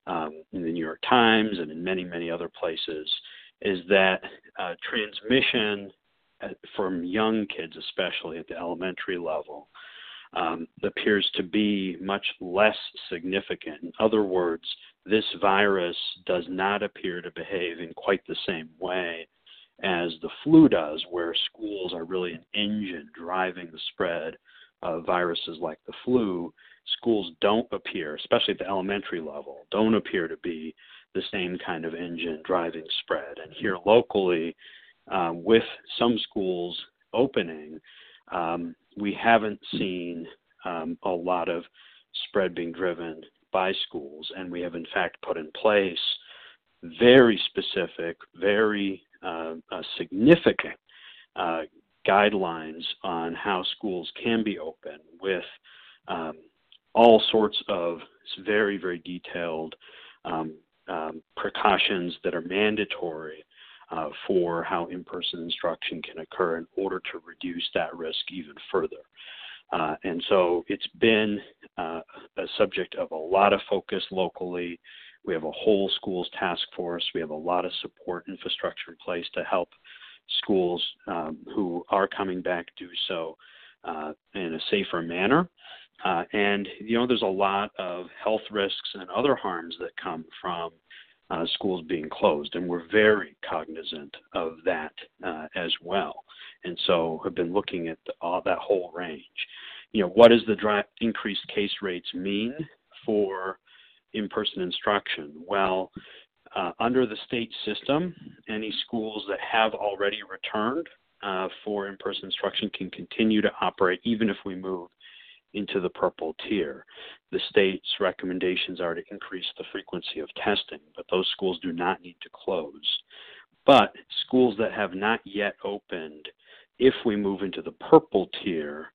Speaker 2: um, in the New York Times and in many, many other places. Is that uh, transmission from young kids, especially at the elementary level, um, appears to be much less significant. In other words, this virus does not appear to behave in quite the same way as the flu does, where schools are really an engine driving the spread of viruses like the flu. Schools don't appear, especially at the elementary level, don't appear to be the same kind of engine driving spread. And here locally, uh, with some schools opening, um, we haven't seen um, a lot of spread being driven by schools, and we have in fact put in place very specific, very uh, uh, significant uh, guidelines on how schools can be open with um, all sorts of very, very detailed um, um, precautions that are mandatory uh, for how in person instruction can occur in order to reduce that risk even further. Uh, and so it's been uh, a subject of a lot of focus locally. We have a whole schools task force. We have a lot of support infrastructure in place to help schools um, who are coming back do so uh, in a safer manner. Uh, and, you know, there's a lot of health risks and other harms that come from uh, schools being closed, and we're very cognizant of that uh, as well. And so have been looking at the, all that whole range. You know, what does the dry, increased case rates mean for in-person instruction? Well, uh, under the state system, any schools that have already returned uh, for in-person instruction can continue to operate even if we move into the purple tier. The state's recommendations are to increase the frequency of testing, but those schools do not need to close. But schools that have not yet opened if we move into the purple tier,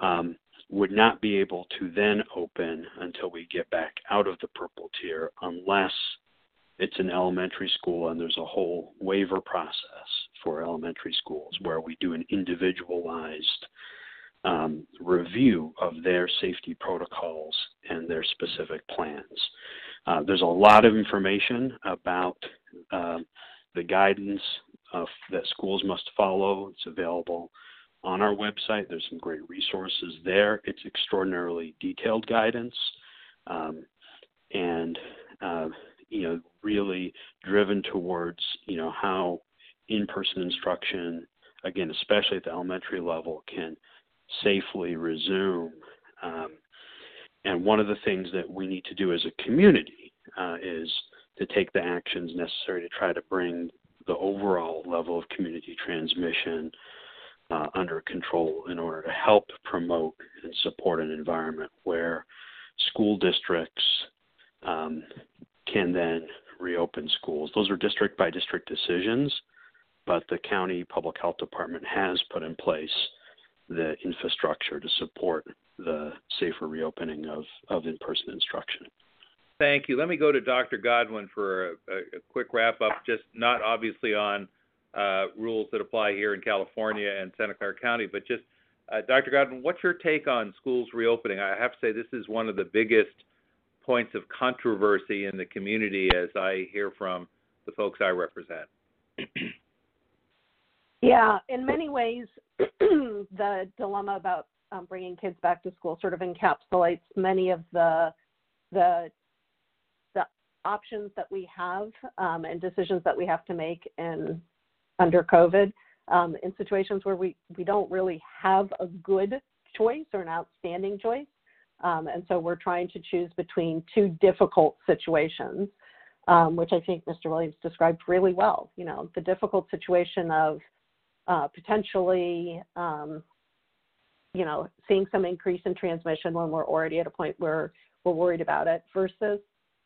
Speaker 2: um, would not be able to then open until we get back out of the purple tier unless it's an elementary school and there's a whole waiver process for elementary schools where we do an individualized um, review of their safety protocols and their specific plans. Uh, there's a lot of information about uh, the guidance that schools must follow. It's available on our website. There's some great resources there. It's extraordinarily detailed guidance, um, and uh, you know, really driven towards you know how in-person instruction, again, especially at the elementary level, can safely resume. Um, and one of the things that we need to do as a community uh, is to take the actions necessary to try to bring the overall level of community transmission uh, under control in order to help promote and support an environment where school districts um, can then reopen schools. Those are district by district decisions, but the county public health department has put in place the infrastructure to support the safer reopening of, of in person instruction.
Speaker 1: Thank you. Let me go to Dr. Godwin for a, a quick wrap up, just not obviously on uh, rules that apply here in California and Santa Clara County, but just uh, Dr. Godwin, what's your take on schools reopening? I have to say this is one of the biggest points of controversy in the community as I hear from the folks I represent.
Speaker 3: yeah, in many ways, the dilemma about um, bringing kids back to school sort of encapsulates many of the the the options that we have um, and decisions that we have to make in under COVID um, in situations where we, we don't really have a good choice or an outstanding choice. Um, and so we're trying to choose between two difficult situations, um, which I think Mr. Williams described really well. You know, the difficult situation of uh, potentially, um, you know, seeing some increase in transmission when we're already at a point where we're worried about it versus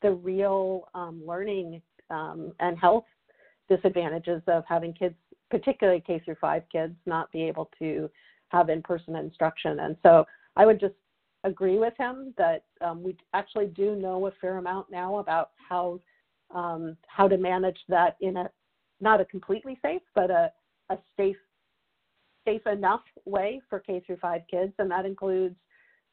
Speaker 3: the real um, learning um, and health disadvantages of having kids, particularly K through five kids, not be able to have in-person instruction. And so I would just agree with him that um, we actually do know a fair amount now about how um, how to manage that in a not a completely safe, but a, a safe safe enough way for K through five kids, and that includes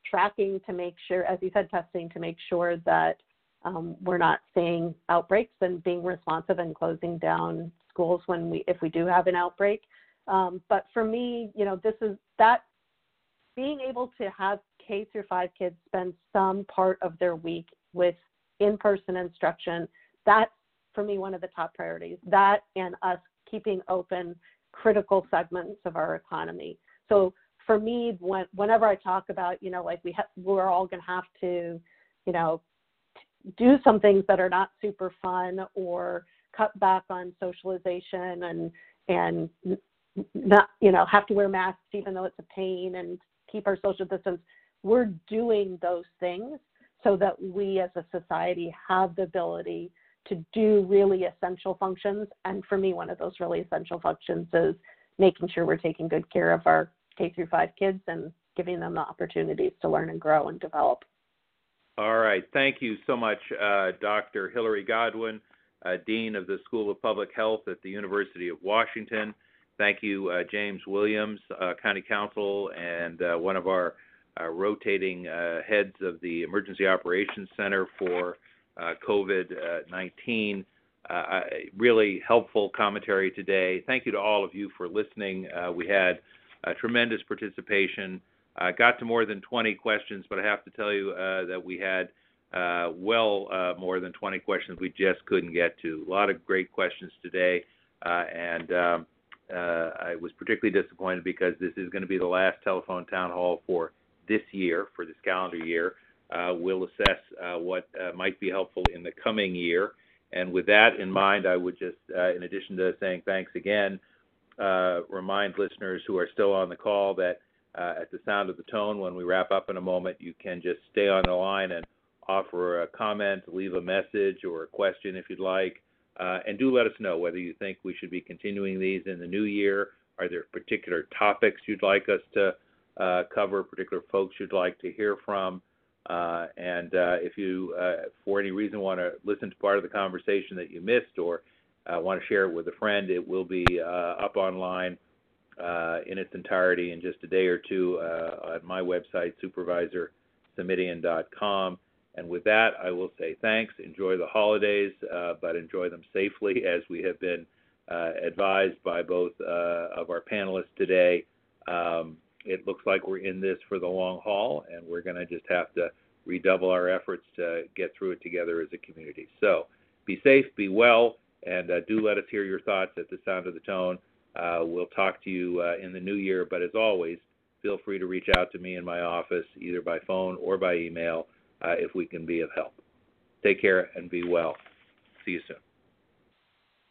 Speaker 3: tracking to make sure, as you said, testing to make sure that um, we're not seeing outbreaks and being responsive and closing down schools when we if we do have an outbreak. Um, but for me, you know, this is that being able to have K through five kids spend some part of their week with in-person instruction. That's for me one of the top priorities. That and us keeping open critical segments of our economy. So for me, when, whenever I talk about, you know, like we ha- we're all going to have to, you know, do some things that are not super fun or cut back on socialization and and not you know have to wear masks even though it's a pain and keep our social distance we're doing those things so that we as a society have the ability to do really essential functions and for me one of those really essential functions is making sure we're taking good care of our K through 5 kids and giving them the opportunities to learn and grow and develop
Speaker 1: all right. Thank you so much, uh, Dr. Hilary Godwin, uh, Dean of the School of Public Health at the University of Washington. Thank you, uh, James Williams, uh, County Counsel, and uh, one of our uh, rotating heads of the Emergency Operations Center for COVID 19. really helpful commentary today. Thank you to all of you for listening. we had tremendous participation. I got to more than 20 questions, but I have to tell you uh, that we had uh, well uh, more than 20 questions we just couldn't get to. A lot of great questions today, uh, and um, uh, I was particularly disappointed because this is going to be the last telephone town hall for this year, for this calendar year. Uh, we'll assess what might be helpful in the coming year. And with that in mind, I would just, in addition to saying thanks again, remind listeners who are still on the call that uh, at the sound of the tone when we wrap up in a moment, you can just stay on the line and offer a comment, leave a message or a question if you'd like, uh, and do let us know whether you think we should be continuing these in the new year Are there particular topics you'd like us to uh, cover, particular folks you'd like to hear from? Uh, and uh, if you, uh, for any reason, want to listen to part of the conversation that you missed or uh, want to share it with a friend, it will be uh, up online uh, in its entirety in just a day or two on my website, supervisorsimitian.com. And with that, I will say thanks. Enjoy the holidays, but enjoy them safely, as we have been advised by both of our panelists today. Um, it looks like we're in this for the long haul, and we're going to just have to redouble our efforts to get through it together as a community. So be safe, be well, and uh, do let us hear your thoughts at the sound of the tone. Uh, we'll talk to you uh, in the new year, but as always, feel free to reach out to me in my office, either by phone or by email, uh, if we can be of help. Take care and be well. See you soon.